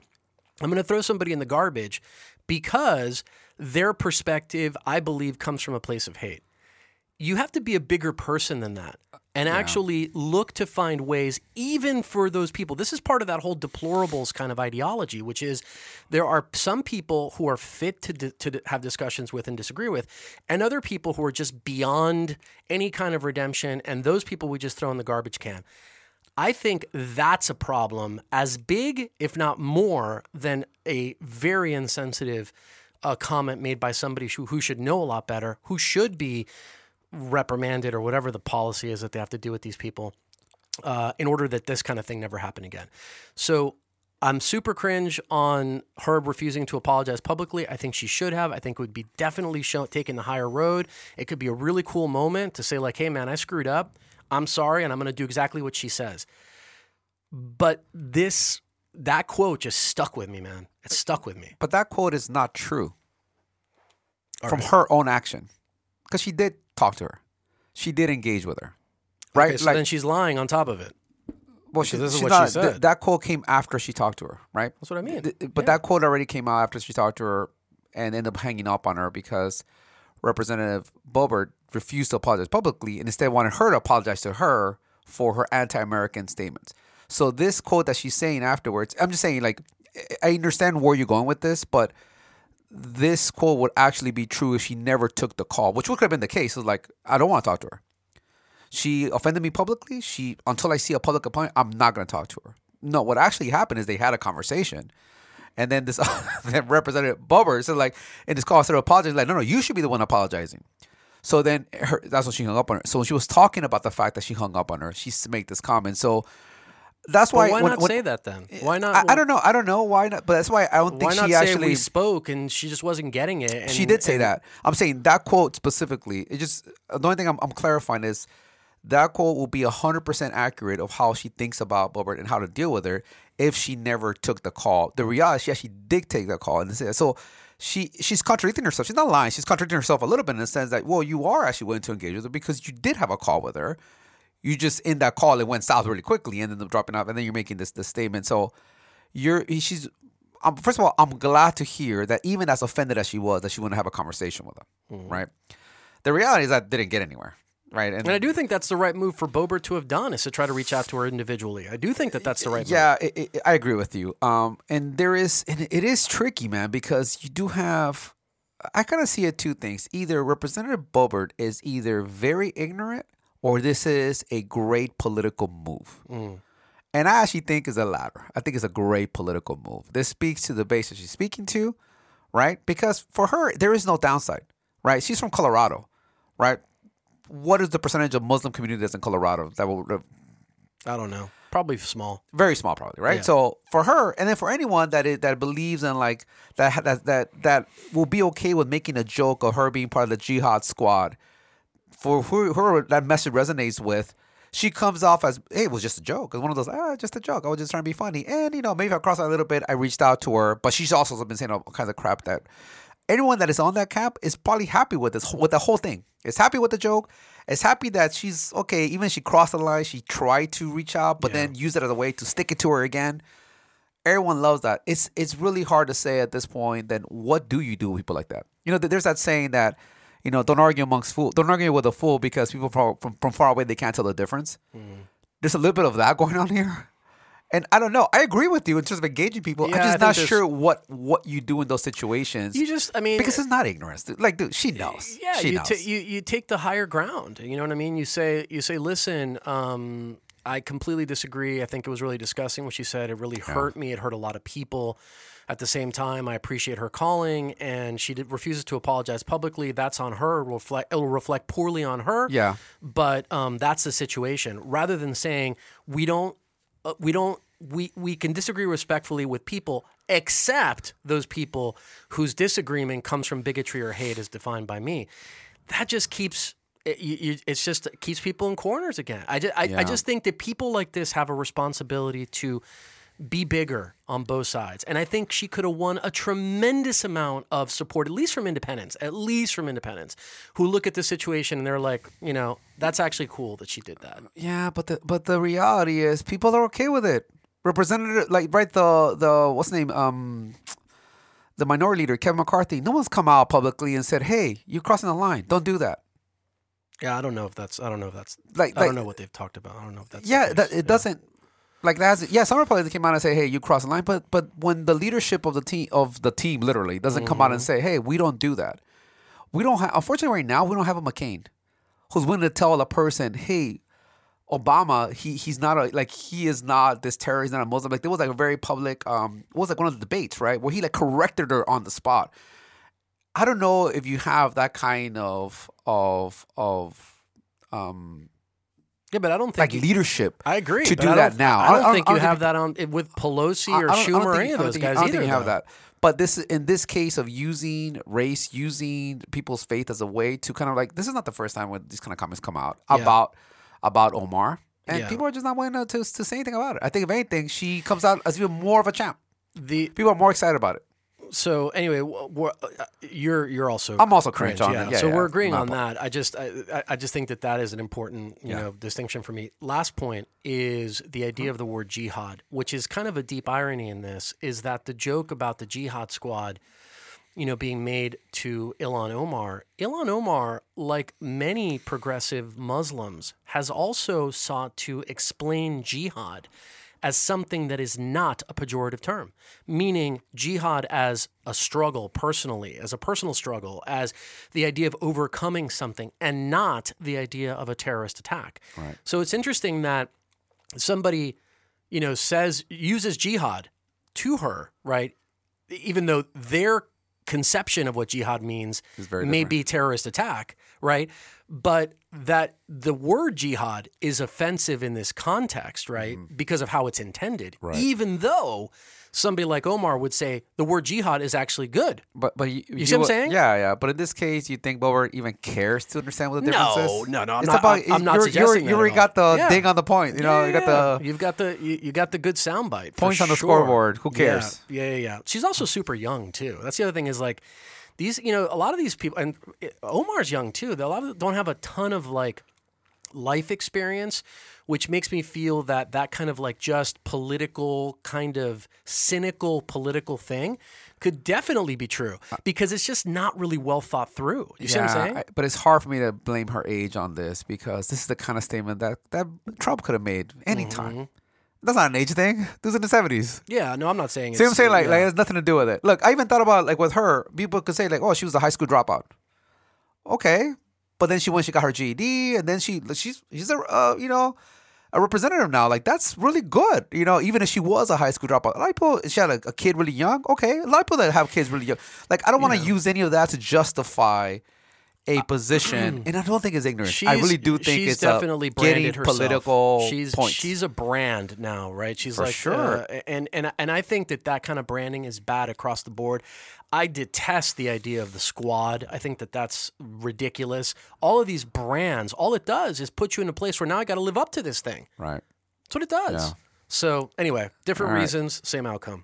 Speaker 1: I'm going to throw somebody in the garbage because their perspective, I believe, comes from a place of hate you have to be a bigger person than that and actually look to find ways even for those people this is part of that whole deplorables kind of ideology which is there are some people who are fit to, di- to have discussions with and disagree with and other people who are just beyond any kind of redemption and those people we just throw in the garbage can. I think that's a problem as big, if not more, than a very insensitive uh, comment made by somebody who, who should know a lot better, who should be reprimanded or whatever the policy is that they have to do with these people uh, in order that this kind of thing never happen again. So I'm super cringe on her refusing to apologize publicly. I think she should have. I think it would be definitely show, taking the higher road. It could be a really cool moment to say like, "Hey, man, I screwed up. I'm sorry, and I'm going to do exactly what she says." But this that quote just stuck with me, man. It stuck with me.
Speaker 2: But that quote is not true from her own action, because she did talk to her, she did engage with her, right?
Speaker 1: Okay, so then she's lying on top of it.
Speaker 2: well, she,
Speaker 1: this is
Speaker 2: she's
Speaker 1: what she
Speaker 2: not, th-
Speaker 1: said.
Speaker 2: that quote came after she talked to her, right?
Speaker 1: That's what I mean.
Speaker 2: Th- But that quote already came out after she talked to her and ended up hanging up on her because Representative Boebert refused to apologize publicly and instead wanted her to apologize to her for her anti-American statements. So this quote that she's saying afterwards, I'm just saying like I understand where you're going with this, but this quote would actually be true if she never took the call, which would have been the case. It's like I don't want to talk to her. She offended me publicly. She until I see a public appointment, I'm not going to talk to her. No, what actually happened is they had a conversation, and then this then Representative Bubber said like in this call instead of apologizing, like no, no, you should be the one apologizing. So then her, that's when she hung up on her. So when she was talking about the fact that she hung up on her, she made this comment. So that's
Speaker 1: But
Speaker 2: why.
Speaker 1: why
Speaker 2: when-
Speaker 1: not
Speaker 2: when-
Speaker 1: say that then? Why not?
Speaker 2: I, I don't know. I don't know why not. But that's why I don't think
Speaker 1: Why not
Speaker 2: she
Speaker 1: say
Speaker 2: actually.
Speaker 1: we spoke and she just wasn't getting it? And,
Speaker 2: She did say
Speaker 1: and-
Speaker 2: that. I'm saying that quote specifically. It just the only thing I'm, I'm clarifying is that quote will be 100% accurate of how she thinks about Bobert and how to deal with her if she never took the call. The reality, is she actually did take the call, and so she she's contradicting herself. She's not lying. She's contradicting herself a little bit in the sense that well, you are actually willing to engage with her because you did have a call with her. You just in that call it went south really quickly, and then them dropping off, and then you're making this this statement. So you're she's um, first of all, I'm glad to hear that even as offended as she was, that she wouldn't have a conversation with him, right? The reality is that didn't get anywhere. right?
Speaker 1: And I do think that's the right move for Bobert to have done is to try to reach out to her individually. I do think that that's the right move.
Speaker 2: Yeah, it, it, I agree with you. Um, and there is, and it is tricky, man, because you do have. I kind of see it two things. Either Representative Bobert is either very ignorant, or this is a great political move. Mm. And I actually think is the latter. I think it's a great political move. This speaks to the base that she's speaking to, right? Because for her, there is no downside, right? She's from Colorado, right? What is the percentage of Muslim community that's in Colorado that will
Speaker 1: I don't know. Probably small.
Speaker 2: very small probably right
Speaker 1: Yeah.
Speaker 2: so for her and then for anyone that is, that believes in like that that that that will be okay with making a joke of her being part of the jihad squad for who her that message resonates with she comes off as hey it was just a joke it's one of those ah just a joke i was just trying to be funny and you know maybe i crossed that a little bit i reached out to her but she's also been saying all kinds of crap that anyone that is on that camp is probably happy with this with the whole thing. Is happy with the joke. Is happy that she's okay. Even she crossed the line, she tried to reach out, but then use it as a way to stick it to her again. Everyone loves that. It's it's really hard to say at this point. Then what do you do with people like that? You know, th- there's that saying that you know don't argue amongst fool, don't argue with a fool because people from from, from far away they can't tell the difference. There's a little bit of that going on here. And I don't know. I agree with you in terms of engaging people.
Speaker 1: Yeah,
Speaker 2: I'm just not sure what what you do in those situations
Speaker 1: You just, I mean,
Speaker 2: because it's not ignorance. Like, dude, she knows.
Speaker 1: Yeah,
Speaker 2: she
Speaker 1: you,
Speaker 2: knows.
Speaker 1: ta- you you take the higher ground. You know what I mean? You say you say, listen, um, I completely disagree. I think it was really disgusting what she said. It really hurt me. It hurt a lot of people. At the same time, I appreciate her calling, and she did, refuses to apologize publicly. That's on her. It will reflect, it will reflect poorly on her.
Speaker 2: Yeah.
Speaker 1: but um, that's the situation. Rather than saying we don't, uh, we don't, we we can disagree respectfully with people, except those people whose disagreement comes from bigotry or hate, as defined by me. That just keeps. It, you, you, it's just it keeps people in corners again. I just, I, I just think that people like this have a responsibility to be bigger on both sides. And I think she could have won a tremendous amount of support, at least from independents, at least from independents, who look at the situation and they're like, you know, that's actually cool that she did that.
Speaker 2: Yeah, but the but the reality is people are okay with it. Representative, like right, the the what's the name, um, the minority leader Kevin McCarthy. No one's come out publicly and said, "Hey, you're crossing the line. Don't do that."
Speaker 1: Yeah, I don't know if that's, I don't know if that's,
Speaker 2: Like,
Speaker 1: I
Speaker 2: like
Speaker 1: don't know what they've talked about. I don't know if that's,
Speaker 2: yeah, that, it
Speaker 1: Yeah.
Speaker 2: doesn't. Like that's yeah. Some Republicans came out and say, "Hey, you crossed the line," but but when the leadership of the team of the team literally doesn't come out and
Speaker 1: Mm-hmm.
Speaker 2: say, "Hey, we don't do that," we don't have. Unfortunately, right now we don't have a McCain who's willing to tell a person, "Hey, Obama, he he's not a like he is not this terrorist, not a Muslim." Like there was like a very public, um, it was like one of the debates, right, where he like corrected her on the spot. I don't know if you have that kind of of of um
Speaker 1: Yeah, but I don't think
Speaker 2: like
Speaker 1: you-
Speaker 2: leadership.
Speaker 1: I agree
Speaker 2: to do
Speaker 1: I
Speaker 2: that now.
Speaker 1: I
Speaker 2: I
Speaker 1: don't,
Speaker 2: don't-
Speaker 1: think
Speaker 2: I
Speaker 1: you
Speaker 2: don't
Speaker 1: have that on eh, with Pelosi or
Speaker 2: I don't- I don't
Speaker 1: Schumer or any of those
Speaker 2: think-
Speaker 1: guys
Speaker 2: I don't
Speaker 1: either.
Speaker 2: think you have
Speaker 1: though.
Speaker 2: that. But this in this case of using race, using people's faith as a way to kind of like this is not the first time when these kind of comments come out
Speaker 1: Yeah.
Speaker 2: about about Omar, and
Speaker 1: Yeah.
Speaker 2: people are just not willing to, to to say anything about it. I think if anything, she comes out as even more of a champ.
Speaker 1: The
Speaker 2: People are more excited about it.
Speaker 1: So anyway, uh, you're you're also
Speaker 2: I'm also cringe on
Speaker 1: yeah.
Speaker 2: it. Yeah,
Speaker 1: so
Speaker 2: yeah,
Speaker 1: we're agreeing on that. I just I, I- just think that that is an important you
Speaker 2: Yeah.
Speaker 1: know distinction for me. Last point is the idea of the word jihad, which is kind of a deep irony in this. Is that the joke about the jihad squad? you know, being made to Ilhan Omar. Ilhan Omar, like many progressive Muslims, has also sought to explain jihad as something that is not a pejorative term, meaning jihad as a struggle personally, as a personal struggle, as the idea of overcoming something, and not the idea of a terrorist attack. Right. So it's interesting that somebody, you know, says uses jihad to her, right? Even though their conception of what jihad means
Speaker 2: very
Speaker 1: may
Speaker 2: different.
Speaker 1: be terrorist attack, right? But that the word jihad is offensive in this context, right?
Speaker 2: Mm-hmm.
Speaker 1: Because of how it's intended. Even though somebody like Omar would say the word jihad is actually good.
Speaker 2: But but you, you
Speaker 1: see what I'm saying?
Speaker 2: Yeah, yeah. But in this case, you think Boebert even cares to understand what the difference
Speaker 1: No,
Speaker 2: is?
Speaker 1: no, no, I'm
Speaker 2: It's
Speaker 1: not-
Speaker 2: about,
Speaker 1: I'm- I'm not
Speaker 2: you're,
Speaker 1: suggesting
Speaker 2: You already got the
Speaker 1: Yeah.
Speaker 2: ding on the point. You know, you got the
Speaker 1: you've got the you, you got the good soundbite.
Speaker 2: Points on the
Speaker 1: sure.
Speaker 2: scoreboard. Who cares?
Speaker 1: Yeah, yeah, yeah. She's also super young too. That's the other thing is like these. You know, a lot of these people, and Omar's young too. A lot of don't have a ton of like life experience, which makes me feel that that kind of like just political, kind of cynical political thing could definitely be true because it's just not really well thought through. You see what I'm saying?
Speaker 2: I- but it's hard for me to blame her age on this because this is the kind of statement that, that Trump could have made anytime.
Speaker 1: Mm-hmm.
Speaker 2: That's not an age thing. This is in the seventies.
Speaker 1: yeah, no, I'm not saying.
Speaker 2: See what I'm saying? Like,
Speaker 1: yeah.
Speaker 2: like it has nothing to do with it. Look, I even thought about like with her, people could say like, "Oh, she was a high school dropout." Okay, but then she went, she got her GED, and then she she's she's a uh, you know a representative now. Like that's really good. You know, even if she was a high school dropout, a lot of people she had a, a kid really young. Okay, a lot of people that have kids really young. Like I don't want to use any of that to justify. A position, and I don't think it's ignorance. I really do think
Speaker 1: she's
Speaker 2: it's
Speaker 1: definitely
Speaker 2: a
Speaker 1: branded
Speaker 2: getting
Speaker 1: herself.
Speaker 2: political
Speaker 1: She's
Speaker 2: points.
Speaker 1: she's a brand now, right? She's
Speaker 2: For
Speaker 1: like
Speaker 2: sure.
Speaker 1: uh, and and and I think that that kind of branding is bad across the board. I detest the idea of the squad. I think that that's ridiculous. All of these brands, all it does is put you in a place where now I got to live up to this thing.
Speaker 2: right.
Speaker 1: That's what it does.
Speaker 2: Yeah.
Speaker 1: So anyway, different
Speaker 2: right.
Speaker 1: reasons, same outcome.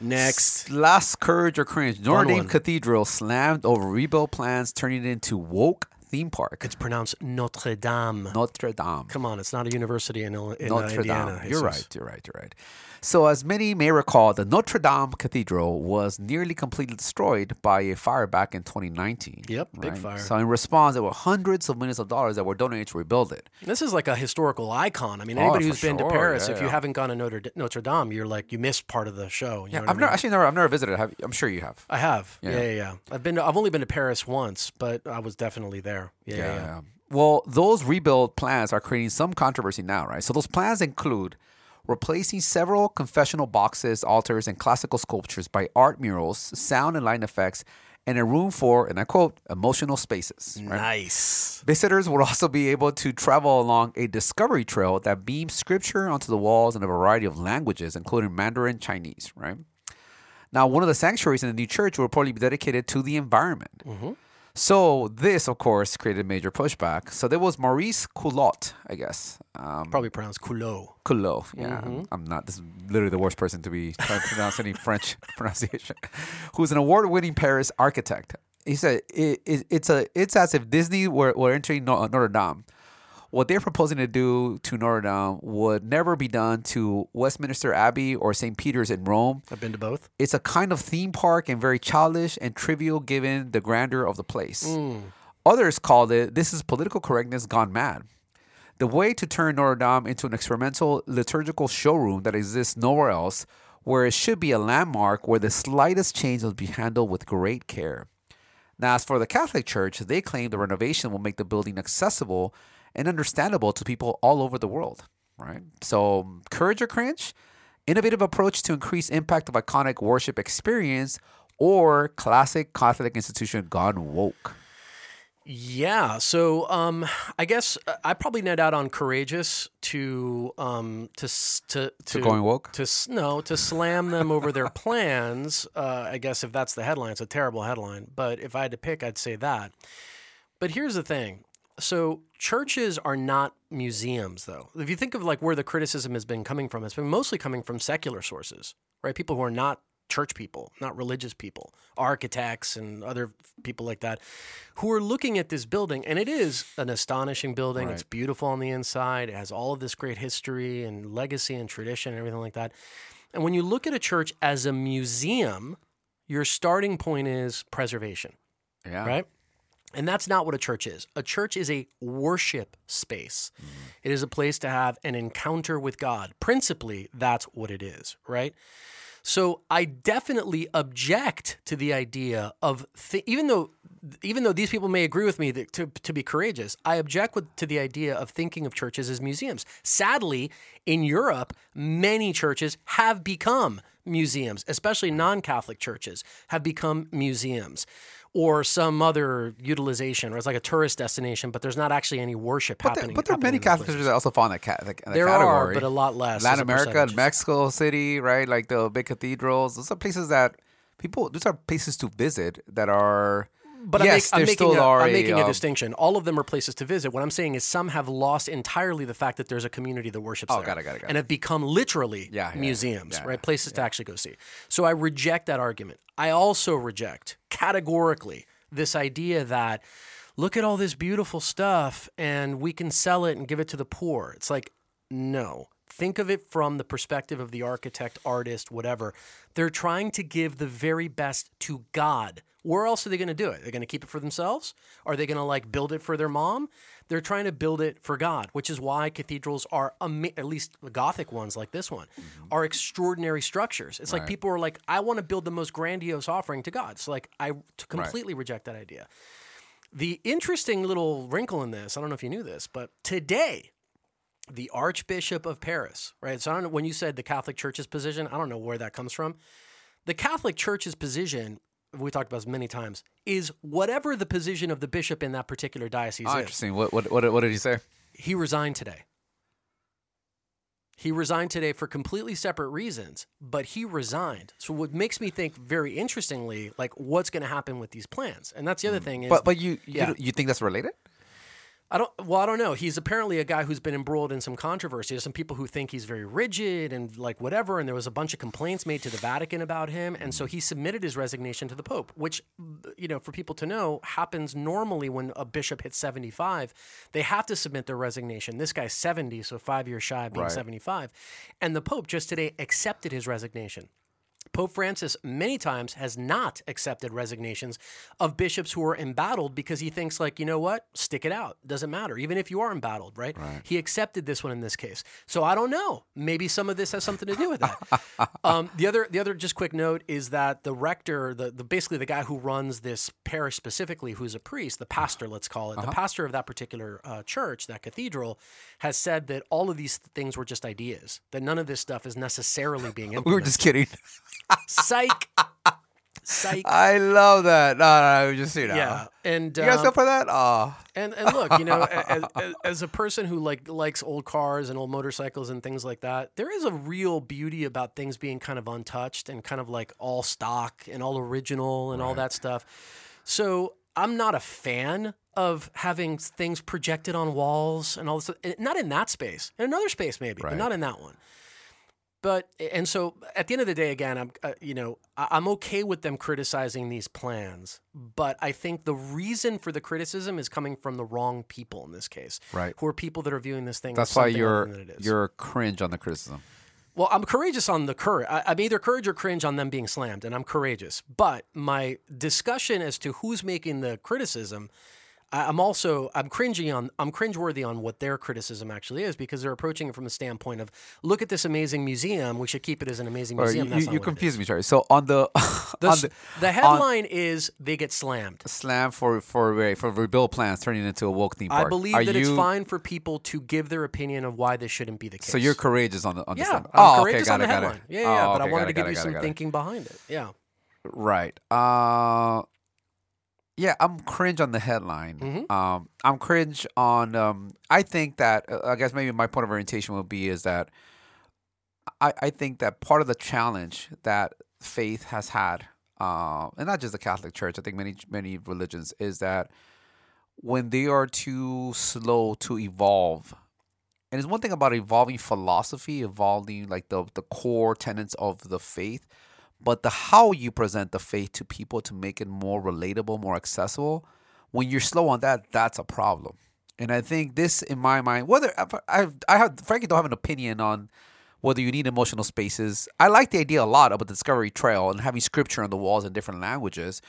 Speaker 1: Next,
Speaker 2: Last courage or cringe. Notre Dame. Cathedral slammed over rebuild plans, turning it into woke theme park.
Speaker 1: it's pronounced Notre Dame.
Speaker 2: Notre Dame.
Speaker 1: Come on, it's not a university in, in uh,
Speaker 2: Notre
Speaker 1: Indiana.
Speaker 2: Dame. You're right. You're right. You're right. So, as many may recall, the Notre Dame Cathedral was nearly completely destroyed by a fire back in 2019.
Speaker 1: Yep, big fire.
Speaker 2: So, in response, there were hundreds of millions of dollars that were donated to rebuild it.
Speaker 1: This is like a historical icon. I mean,
Speaker 2: Oh,
Speaker 1: anybody
Speaker 2: for
Speaker 1: who's been
Speaker 2: sure.
Speaker 1: to Paris,
Speaker 2: Yeah,
Speaker 1: if you haven't gone to Notre, Notre Dame, you're like you missed part of the show. You know
Speaker 2: I've
Speaker 1: I
Speaker 2: never actually never. I've never visited. Have, I'm sure you have.
Speaker 1: I have.
Speaker 2: Yeah.
Speaker 1: Yeah. yeah, yeah, I've been. To, I've only been to Paris once, but I was definitely there. Yeah, yeah. yeah.
Speaker 2: Well, those rebuild plans are creating some controversy now, right? So those plans include replacing several confessional boxes, altars, and classical sculptures by art murals, sound and light effects, and a room for, and I quote, emotional spaces. Right?
Speaker 1: Nice.
Speaker 2: Visitors will also be able to travel along a discovery trail that beams scripture onto the walls in a variety of languages, including Mandarin Chinese, right? Now, one of the sanctuaries in the new church will probably be dedicated to the environment. Mm-hmm. So, this, of course, created major pushback. So, there was Maurice Culot, I guess. Um,
Speaker 1: Probably pronounced Culot.
Speaker 2: Culot. Yeah, I'm- I'm not. This is literally the worst person to be trying to pronounce any French pronunciation. Who's an award-winning Paris architect. He said it, it, it's a it's as if Disney were, were entering Notre Dame. What they're proposing to do to Notre Dame would never be done to Westminster Abbey or St. Peter's in Rome.
Speaker 1: I've been to both.
Speaker 2: It's a kind of theme park and very childish and trivial given the grandeur of the place. Mm. Others called it this is political correctness gone mad. The way to turn Notre Dame into an experimental liturgical showroom that exists nowhere else, where it should be a landmark where the slightest change will be handled with great care. Now, as for the Catholic Church, they claim the renovation will make the building accessible and understandable to people all over the world. Right? So, courage or cringe? Innovative approach to increase impact of iconic worship experience, or classic Catholic institution gone woke.
Speaker 1: Yeah. So um, I guess uh, I probably net out on courageous to um, to s- to to,
Speaker 2: going woke?
Speaker 1: to no to slam them over their plans. Uh, I guess if that's the headline, it's a terrible headline. But if I had to pick, I'd say that. But here's the thing. So churches are not museums, though. If you think of like where the criticism has been coming from, it's been mostly coming from secular sources, right? People who are not church people, not religious people, architects and other people like that, who are looking at this building, and it is an astonishing building. It's beautiful on the inside. It has all of this great history and legacy and tradition and everything like that. And when you look at a church as a museum, your starting point is preservation
Speaker 2: Yeah.
Speaker 1: right? And that's not what a church is. A church is a worship space. Mm-hmm. It is a place to have an encounter with God. Principally, that's what it is, right? So I definitely object to the idea of th- even though even though these people may agree with me that to, to be courageous, I object with, to the idea of thinking of churches as museums. Sadly, in Europe, many churches have become museums, especially non-Catholic churches have become museums or some other utilization, or it's like a tourist destination, but there's not actually any worship
Speaker 2: But there,
Speaker 1: happening.
Speaker 2: but there are many Catholic
Speaker 1: places.
Speaker 2: churches that also fall in that, ca- that, that
Speaker 1: There
Speaker 2: category.
Speaker 1: are, but a lot less.
Speaker 2: Latin America. Mexico City, right? Like the big cathedrals. Those are places that people. Those are places to visit that are.
Speaker 1: But
Speaker 2: yes,
Speaker 1: I'm, make, I'm making, a, I'm making a
Speaker 2: um,
Speaker 1: distinction. All of them are places to visit. What I'm saying is some have lost entirely the fact that there's a community that worships
Speaker 2: Oh,
Speaker 1: there.
Speaker 2: got it, got it, got
Speaker 1: and have become literally
Speaker 2: Yeah, yeah,
Speaker 1: museums,
Speaker 2: yeah,
Speaker 1: right? Places to actually go see. So I reject that argument. I also reject categorically this idea that look at all this beautiful stuff and we can sell it and give it to the poor. It's like, no. think of it from the perspective of the architect, artist, whatever. They're trying to give the very best to God. Where else are they going to do it? They're going to keep it for themselves? Are they going to like build it for their mom? They're trying to build it for God, which is why cathedrals are, ama- at least the Gothic ones like this one, mm-hmm. are extraordinary structures. It's like people are like, I want to build the most grandiose offering to God. So, like, I completely reject that idea. The interesting little wrinkle in this, I don't know if you knew this, but today, the Archbishop of Paris, right? So I don't know when you said the Catholic Church's position, I don't know where that comes from. The Catholic Church's position, we talked about this many times, is whatever the position of the bishop in that particular diocese
Speaker 2: Oh,
Speaker 1: is.
Speaker 2: interesting. What, what what what did he say?
Speaker 1: He resigned today. He resigned today for completely separate reasons, but he resigned. So what makes me think very interestingly, like what's going to happen with these plans, and that's the other hmm. thing is.
Speaker 2: But but you you, you think that's related?
Speaker 1: I don't. Well, I don't know. He's apparently a guy who's been embroiled in some controversy. There's some people who think he's very rigid and like whatever. And there was a bunch of complaints made to the Vatican about him, and so he submitted his resignation to the Pope, which, you know, for people to know, happens normally when a bishop hits 75. They have to submit their resignation. This guy's 70, so five years shy of being
Speaker 2: Right.
Speaker 1: 75, and the Pope just today accepted his resignation. Pope Francis many times has not accepted resignations of bishops who are embattled because he thinks like, you know what, stick it out. Doesn't matter, even if you are embattled, right? He accepted this one in this case. So I don't know. Maybe some of this has something to do with that. um, the other, the other, just quick note is that the rector, the, the basically the guy who runs this parish specifically, who's a priest, the pastor, let's call it, the pastor of that particular uh, church, that cathedral, has said that all of these things were just ideas. That none of this stuff is necessarily being implemented.
Speaker 2: We were just kidding.
Speaker 1: Psych. Psych.
Speaker 2: I love that. No, no, no just you know.
Speaker 1: yeah, and
Speaker 2: You guys
Speaker 1: um,
Speaker 2: go for that? Oh,
Speaker 1: and and look, you know, as, as, as a person who like likes old cars and old motorcycles and things like that, there is a real beauty about things being kind of untouched and kind of like all stock and all original and all that stuff. So I'm not a fan of having things projected on walls and all this. Not in that space. In another space, maybe, but not in that one. But and so at the end of the day, again, I'm uh, you know I'm okay with them criticizing these plans, but I think the reason for the criticism is coming from the wrong people in this case,
Speaker 2: Right.
Speaker 1: Who are people that are viewing this thing?
Speaker 2: that's why you're
Speaker 1: it is.
Speaker 2: you're cringe on the criticism.
Speaker 1: Well, I'm courageous on the courage. I'm either courage or cringe on them being slammed, and I'm courageous. But my discussion as to who's making the criticism, I'm also I'm cringing on I'm cringeworthy on what their criticism actually is because they're approaching it from the standpoint of look at this amazing museum. We should keep it as an amazing museum.
Speaker 2: you
Speaker 1: That's
Speaker 2: you, you
Speaker 1: it
Speaker 2: confuse me, Charlie. So on the,
Speaker 1: The,
Speaker 2: on the
Speaker 1: the headline is they get slammed.
Speaker 2: slam for for for rebuild plans turning into a woke theme park.
Speaker 1: I believe
Speaker 2: Are
Speaker 1: that it's fine for people to give their opinion of why this shouldn't be the case.
Speaker 2: So you're courageous on the on this.
Speaker 1: yeah,
Speaker 2: one.
Speaker 1: I'm
Speaker 2: oh, okay,
Speaker 1: courageous
Speaker 2: got
Speaker 1: on
Speaker 2: it,
Speaker 1: the
Speaker 2: got it.
Speaker 1: headline. Yeah, yeah,
Speaker 2: Oh,
Speaker 1: but I wanted
Speaker 2: got
Speaker 1: to give
Speaker 2: got
Speaker 1: you
Speaker 2: it,
Speaker 1: some
Speaker 2: it, it.
Speaker 1: thinking behind it. Yeah.
Speaker 2: Right. Uh, yeah, I'm cringe on the headline.
Speaker 1: Mm-hmm.
Speaker 2: Um, I'm cringe on. Um, I think that uh, I guess maybe my point of orientation would be is that I I think that part of the challenge that faith has had, uh, and not just the Catholic Church, I think many many religions is that when they are too slow to evolve. And it's one thing about evolving philosophy, evolving like the the core tenets of the faith, but the how you present the faith to people to make it more relatable, more accessible, when you're slow on that, that's a problem. And I think this, in my mind, whether I I have frankly don't have an opinion on whether you need emotional spaces. I like the idea a lot of a discovery trail and having scripture on the walls in different languages,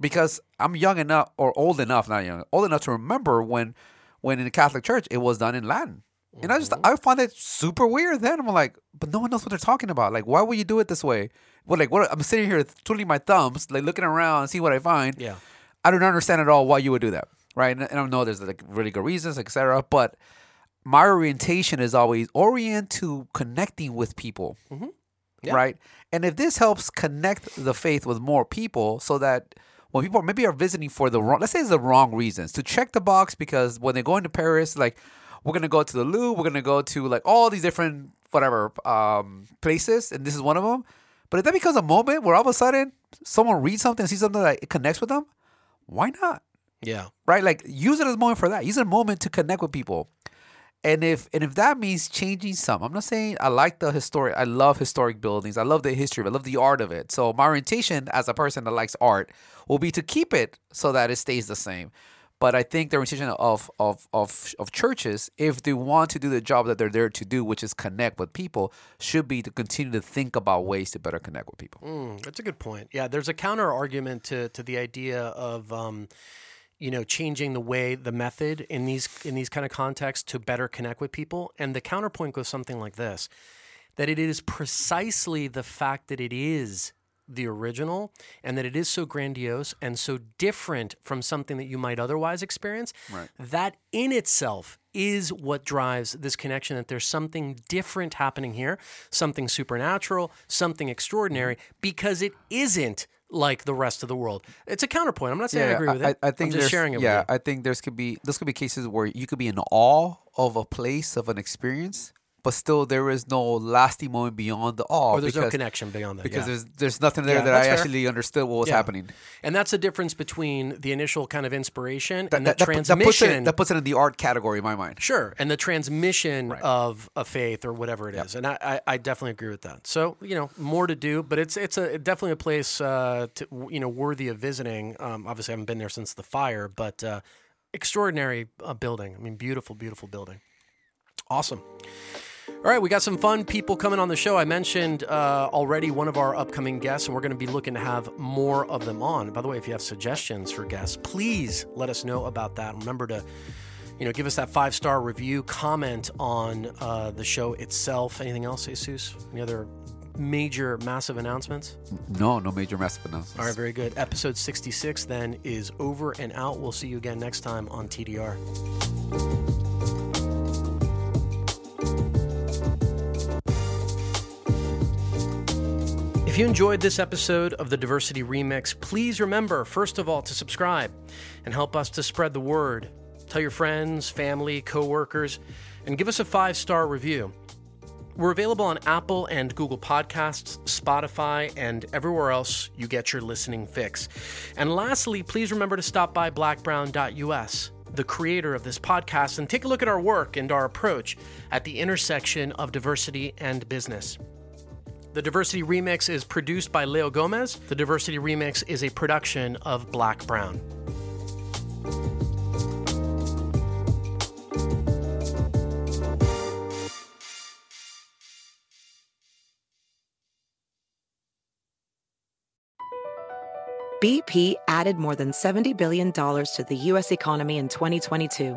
Speaker 2: because I'm young enough or old enough, not young, old enough to remember when when in the Catholic Church it was done in Latin. And I just mm-hmm. I find it super weird then. I'm like, but no one knows what they're talking about. Like, why would you do it this way? Well, like what I'm sitting here twiddling my thumbs, like looking around, and see what I find.
Speaker 1: Yeah.
Speaker 2: I don't understand at all why you would do that. Right. And, and I know there's like really good reasons, etc. But my orientation is always orient to connecting with people. Mm-hmm.
Speaker 1: Yeah.
Speaker 2: Right. And if this helps connect the faith with more people so that when people maybe are visiting for the wrong, let's say it's the wrong reasons to check the box because when they go into Paris, like we're to go to the Louvre, we're to go to like all these different, whatever, um, places. And this is one of them. But if that becomes a moment where all of a sudden someone reads something and sees something that connects with them, why not?
Speaker 1: Yeah.
Speaker 2: right? Like use it as a moment for that. Use it as a moment to connect with people. And if and if that means changing some, I'm not saying I like the historic. I love historic buildings. I love the history. I love the art of it. So my orientation as a person that likes art will be to keep it so that it stays the same. But I think the organization of, of, of, of churches, if they want to do the job that they're there to do, which is connect with people, should be to continue to think about ways to better connect with people.
Speaker 1: Mm, that's a good point. Yeah, there's a counter argument to, to the idea of. Um, you know, changing the way the method in these in these kind of contexts to better connect with people. And the counterpoint goes something like this: that it is precisely the fact that it is the original and that it is so grandiose and so different from something that you might otherwise experience,
Speaker 2: Right.
Speaker 1: that in itself is what drives this connection that there's something different happening here, something supernatural, something extraordinary, mm-hmm. because it isn't like the rest of the world. It's a counterpoint. I'm not saying I agree with
Speaker 2: I,
Speaker 1: it.
Speaker 2: I think
Speaker 1: I'm just sharing it
Speaker 2: yeah,
Speaker 1: with you.
Speaker 2: I think there's could be this could be cases where you could be in awe of a place of an experience, but still there is no lasting moment beyond the awe.
Speaker 1: or there's no connection beyond that.
Speaker 2: because
Speaker 1: yeah.
Speaker 2: there's there's nothing there
Speaker 1: Yeah,
Speaker 2: that I
Speaker 1: fair.
Speaker 2: actually understood what was
Speaker 1: Yeah.
Speaker 2: happening.
Speaker 1: And that's the difference between the initial kind of inspiration and the
Speaker 2: that, that,
Speaker 1: transmission.
Speaker 2: that puts it that puts it in the art category in my mind.
Speaker 1: Sure, and the transmission of a faith or whatever it is, and I, I, I definitely agree with that. So you know, more to do, but it's it's a definitely a place uh, to, you know worthy of visiting. Um, obviously, I haven't been there since the fire, but uh, extraordinary uh, building. I mean, beautiful, beautiful building. Awesome. All right, we got some fun people coming on the show. I mentioned uh, already one of our upcoming guests, and we're going to be looking to have more of them on. By the way, if you have suggestions for guests, please let us know about that. Remember to, you know, give us that five star review, comment on uh, the show itself. Anything else, Jesus? Any other major, massive announcements?
Speaker 2: No, no major massive announcements.
Speaker 1: All right, very good. Episode 66 then is over and out. We'll see you again next time on TDR. You enjoyed this episode of the Diversity Remix, please remember, first of all, to subscribe and help us to spread the word. Tell your friends, family, coworkers, and give us a five star review. We're available on Apple and Google Podcasts, Spotify, and everywhere else you get your listening fix. And lastly, please remember to stop by blackbrown.us, the creator of this podcast, and take a look at our work and our approach at the intersection of diversity and business. The Diversity Remix is produced by Leo Gomez. The Diversity Remix is a production of Black Brown.
Speaker 3: BP added more than $70 billion to the U.S. economy in 2022.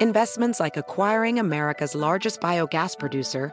Speaker 3: Investments like acquiring America's largest biogas producer,